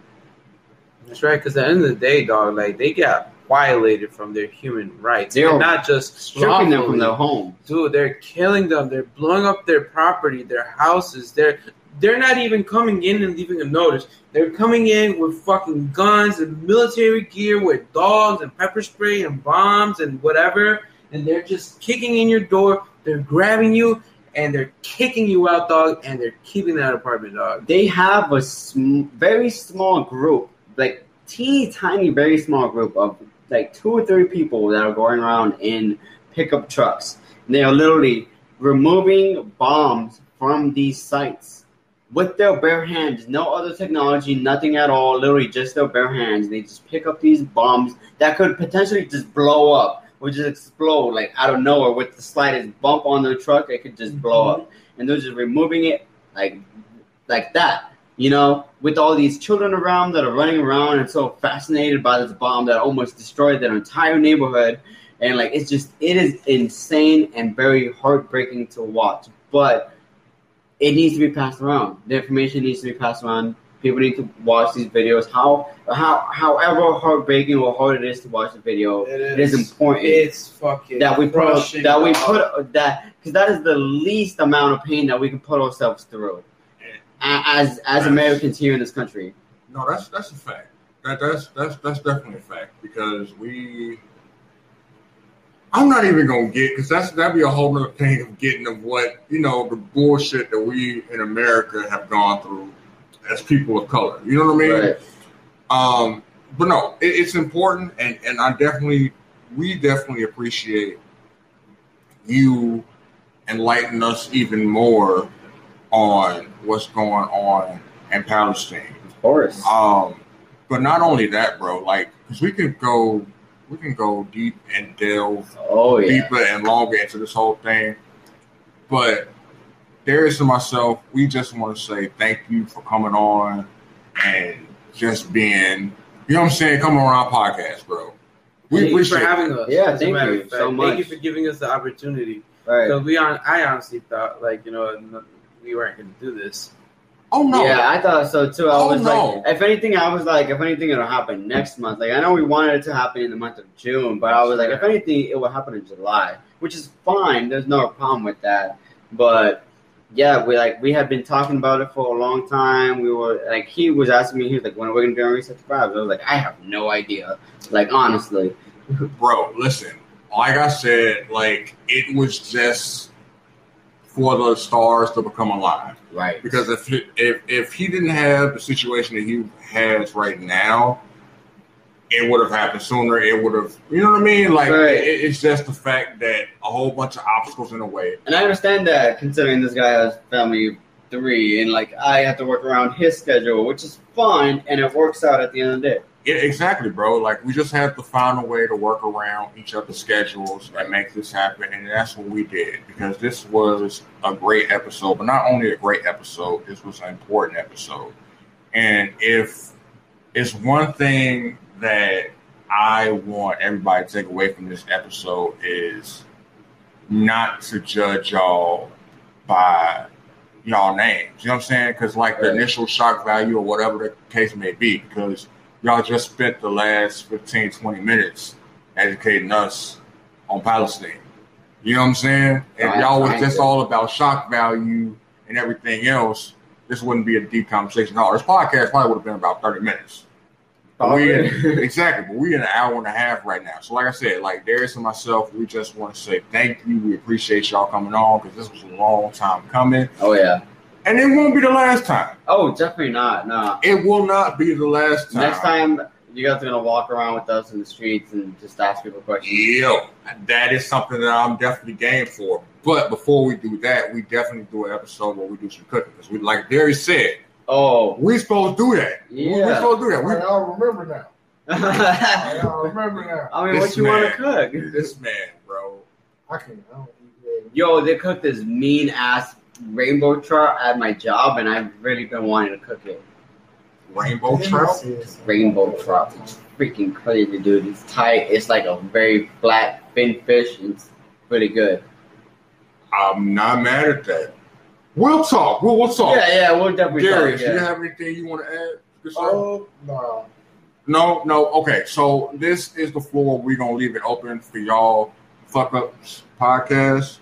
That's right, because at the end of the day, dog, like they got violated from their human rights. They're not just Stripping them from their home, Dude, they're killing them. They're blowing up their property, their houses. They're they're not even coming in and leaving a notice. They're coming in with fucking guns and military gear with dogs and pepper spray and bombs and whatever, and they're just kicking in your door. They're grabbing you and they're kicking you out, dog, and they're keeping that apartment, dog. They have a sm- very small group, like teeny tiny, very small group of like two or three people that are going around in pickup trucks. And They are literally removing bombs from these sites with their bare hands, no other technology, nothing at all, literally just their bare hands. They just pick up these bombs that could potentially just blow up or just explode like out of nowhere with the slightest bump on their truck, it could just mm-hmm. blow up. And they're just removing it like like that. You know, with all these children around that are running around and so fascinated by this bomb that almost destroyed their entire neighborhood. And like it's just it is insane and very heartbreaking to watch. But it needs to be passed around. The information needs to be passed around. People need to watch these videos. How how however heartbreaking or hard it is to watch the video, it is important It's fucking that we put that we put that because that is the least amount of pain that we can put ourselves through as as Americans here in this country. No, that's that's a fact. That that's that's that's definitely a fact because we. I'm not even gonna get because that's that'd be a whole other thing of getting of what you know the bullshit that we in America have gone through as people of color. You know what I mean? Right. Um, but no, it, it's important, and and I definitely, we definitely appreciate you enlightening us even more on what's going on in Palestine. Of course. Um, but not only that, bro. Like, because we can go, we can go deep and delve Oh yeah. deeper and longer into this whole thing. But Darius and myself, we just want to say thank you for coming on and just being, you know what I'm saying, coming on our podcast, bro. We Thank you for appreciate it. having us. Yeah, thank you of so much. Thank you for giving us the opportunity. Right. Because we on, I honestly thought like you know we weren't going to do this. Oh no, Yeah, I thought so too. I Oh, was no. like, if anything, I was like, if anything, it'll happen next month. Like, I know we wanted it to happen in the month of June, but I was like, if anything, it will happen in July, which is fine. There's no problem with that. But yeah, we like we had been talking about it for a long time. We were like, he was asking me, he was like, when are we gonna do on Reset Vibes? I was like, I have no idea. Like, honestly, bro. Listen, like I said, like it was just for the stars to become alive. Right. Because if he, if if he didn't have the situation that he has right now, it would have happened sooner. It would have, you know what I mean? Like Right. it, it's just the fact that a whole bunch of obstacles in the way. And I understand that considering this guy has family three and like I have to work around his schedule, which is fine and it works out at the end of the day. Yeah, exactly, bro. Like we just have to find a way to work around each other's schedules and make this happen, and that's what we did because this was a great episode. But not only a great episode, this was an important episode. And if it's one thing that I want everybody to take away from this episode is not to judge y'all by y'all names. You know what I'm saying? Because like the initial shock value or whatever the case may be, because y'all just spent the last 15, 20 minutes educating us on Palestine. You know what I'm saying? If y'all was just all about shock value and everything else, this wouldn't be a deep conversation at all. This podcast probably would have been about 30 minutes. But we oh, exactly, but we're in an hour and a half right now. So, like I said, like Darius and myself, we just want to say thank you. We appreciate y'all coming on because this was a long time coming, Oh yeah. And it won't be the last time. Oh, definitely not. No. It will not be the last time. Next time you guys are gonna walk around with us in the streets and just ask people questions. Yo, that is something that I'm definitely game for. But before we do that, we definitely do an episode where we do some cooking because we, like Darius said, Oh we supposed to do that. We- we Yeah. supposed to do that. We, I all remember now. I I remember now. I mean, This what you want to cook? this man, bro. I can't. I don't eat Yo, they cooked this mean ass rainbow trout at my job, and I've really been wanting to cook it. Rainbow trout. Rainbow trout, it's freaking crazy, dude. It's tight. It's like a very flat, thin fish. It's pretty good. I'm not mad at that. We'll talk. We'll, we'll talk. Yeah, yeah, we'll definitely Darius, talk. you Yeah. have anything you want to add? Good sir? Oh no. No, no. Okay, so this is the floor. We're gonna leave it open for y'all. Fuck ups podcast.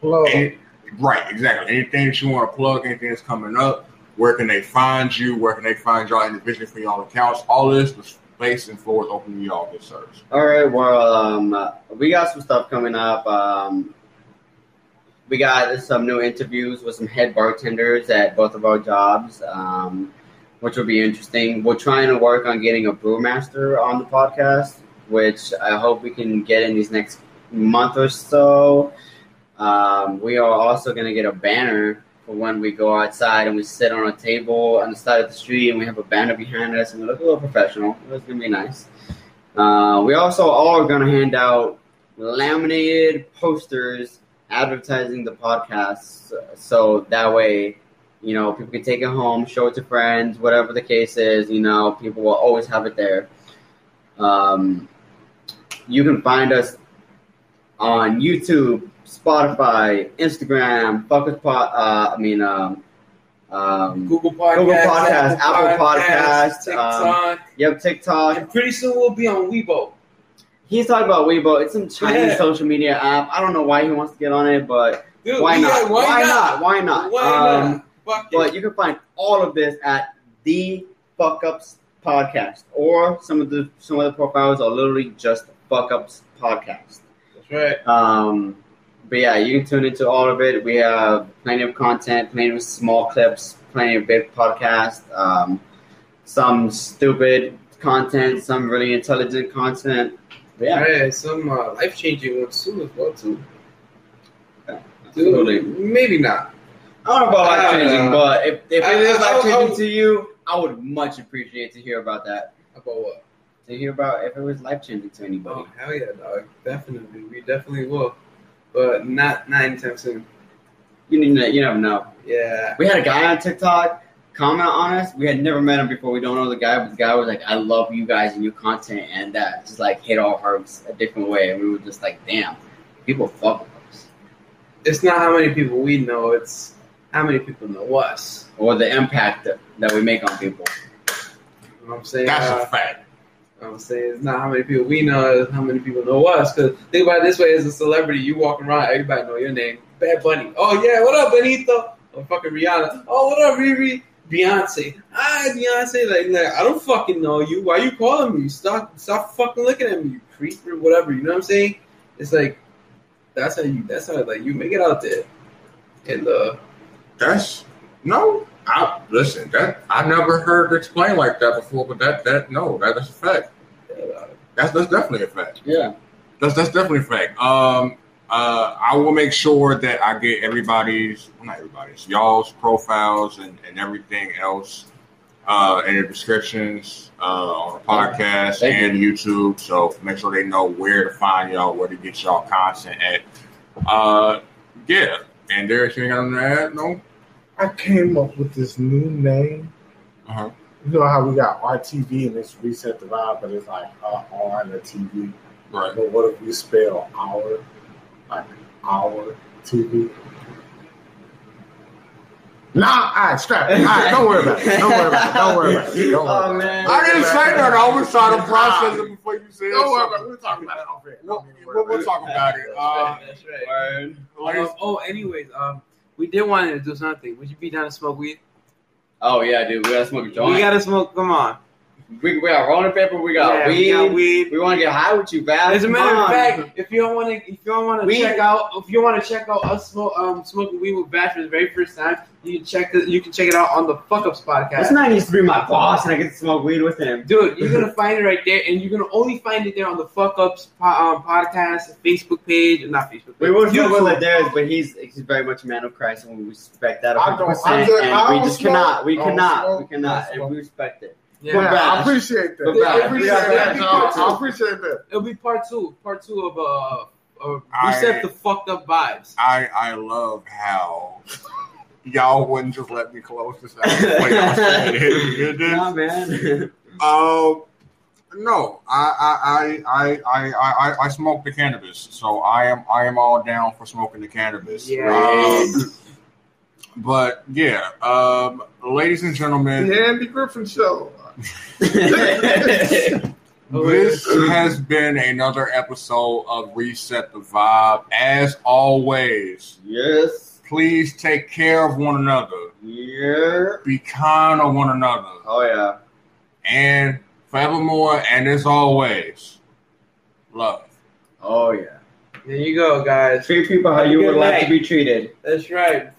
Hello. Any- right, exactly. Anything that you want to plug, anything that's coming up, where can they find you? Where can they find y'all individually for y'all accounts? All this, the space and floor is open to y'all, good sirs. All right, well, um, we got some stuff coming up. Um, we got some new interviews with some head bartenders at both of our jobs, um, which will be interesting. We're trying to work on getting a brewmaster on the podcast, which I hope we can get in these next month or so. Um, we are also going to get a banner for when we go outside and we sit on a table on the side of the street and we have a banner behind us and we look a little professional. It's going to be nice. Uh, we also are going to hand out laminated posters advertising the podcast, so that way, you know, people can take it home, show it to friends, whatever the case is. You know, people will always have it there. Um, you can find us on YouTube, Spotify, Instagram, with pod. Uh, I mean, um, um, Google Podcasts, Google Podcasts, Apple Podcasts, TikTok. yep, TikTok. and pretty soon we'll be on Weibo. He's talking about Weibo. It's some Chinese Yeah. social media app. I don't know why he wants to get on it, but Dude, why yeah, not? Why, Why not? not? Why not? Why Um, not? Fuck it. But you can find all of this at the Fuck Ups Podcast, or some of the some of the profiles are literally just Fuck Ups Podcast. That's right. Um, but yeah, you can tune into all of it. We have plenty of content, plenty of small clips, plenty of big podcasts, um, some stupid content, some really intelligent content. But yeah, Yeah, some uh, life changing ones too as well too. absolutely. Dude, maybe not. I don't know about life changing, but if, if I- it is life changing to you, I would much appreciate to hear about that. About what? To hear about if it was life changing to anybody. Oh hell yeah, dog! Definitely, we definitely will, but not not anytime soon. You need to, you never know. Yeah, We had a guy on TikTok comment on us. We had never met him before. We don't know the guy, but the guy was like, "I love you guys and your content," and that just like hit our hearts a different way. And we were just like, "Damn, people fuck with us." it's not how many people we know; it's how many people know us. Or the impact that, that we make on people. You know what I'm saying? That's Uh, a fact. I'm saying it's not how many people we know, it's how many people know us. Because think about it this way: as a celebrity, you walk around, everybody know your name. Bad Bunny. Oh yeah, what up, Benito? Or fucking Rihanna. Oh, what up, Riri? Beyonce. Hi, Beyonce. Like, like, I don't fucking know you. Why you calling me? Stop, stop fucking looking at me, you creep or whatever. You know what I'm saying? It's like That's how you. That's how like you make it out there. And uh, That's no. I listen. That I never heard it explained like that before. But that that no, that, that's a fact. That's that's definitely a fact. Yeah. That's that's definitely a fact. Um, uh, I will make sure that I get everybody's, well, not everybody's, y'all's profiles and, and everything else uh, in the descriptions uh, on the podcast Thank and YouTube. So make sure they know where to find y'all, where to get y'all content at. Uh, yeah. And Derek, you ain't got nothing to add? No. I came up with this new name. Uh-huh. You know how we got RTV and it's reset the vibe, but it's like uh, R and a TV. Right. But what if we spell our like our TV? Nah, all right, strap. All right, don't worry about it. Don't worry about it. Don't worry about it. Don't worry Oh about it. man. I didn't say that. I was trying to process it before you said it. Don't worry about it. We'll talk about it off. We'll, we'll, we'll talk about it. Uh, that's right. Word. ladies, Um, oh, anyways, um, we did want to do something. Would you be down to smoke weed? Oh yeah, dude. We gotta smoke a joint. We gotta smoke. Come on. We, we got rolling paper. We got Yeah, weed. we got weed. We want to get high with you, Bab. As a Come matter of on. fact, if you don't want to, if you don't want to check out, if you want to check out us smoke, um, smoking weed with Bash for the very first time, you can check the, you can check it out on the Fuck Ups podcast. this man needs to be my boss, and I get to smoke weed with him. Dude, you're gonna find it right there, and you're gonna only find it there on the Fuck Ups po- um, podcast, Facebook page, not Facebook. We would YouTube. feel with theirs, but he's he's very much a man of Christ, and we respect that I don't- 100. I percent just- And I we don't just smoke. cannot, we cannot, smoke. we cannot, and we respect it. Yeah. Yeah, I appreciate that. But I appreciate We that. Bash. I appreciate that. It'll be part two, part two of uh, uh I- reset the fucked up vibes. I I love how y'all wouldn't just let me close this out. Like y'all said it. It is- Nah, man. Um, no, I I, I I I I I smoke the cannabis, so I am I am all down for smoking the cannabis. Yeah. Um, but yeah, um, ladies and gentlemen, The Andy Griffin Show. this has been another episode of Reset the Vibe. As always, yes. please take care of one another. Yeah. Be kind of one another. Oh yeah. And forevermore, and as always, love. Oh yeah. There you go, guys. Treat people how Have you good would like to be treated. That's right.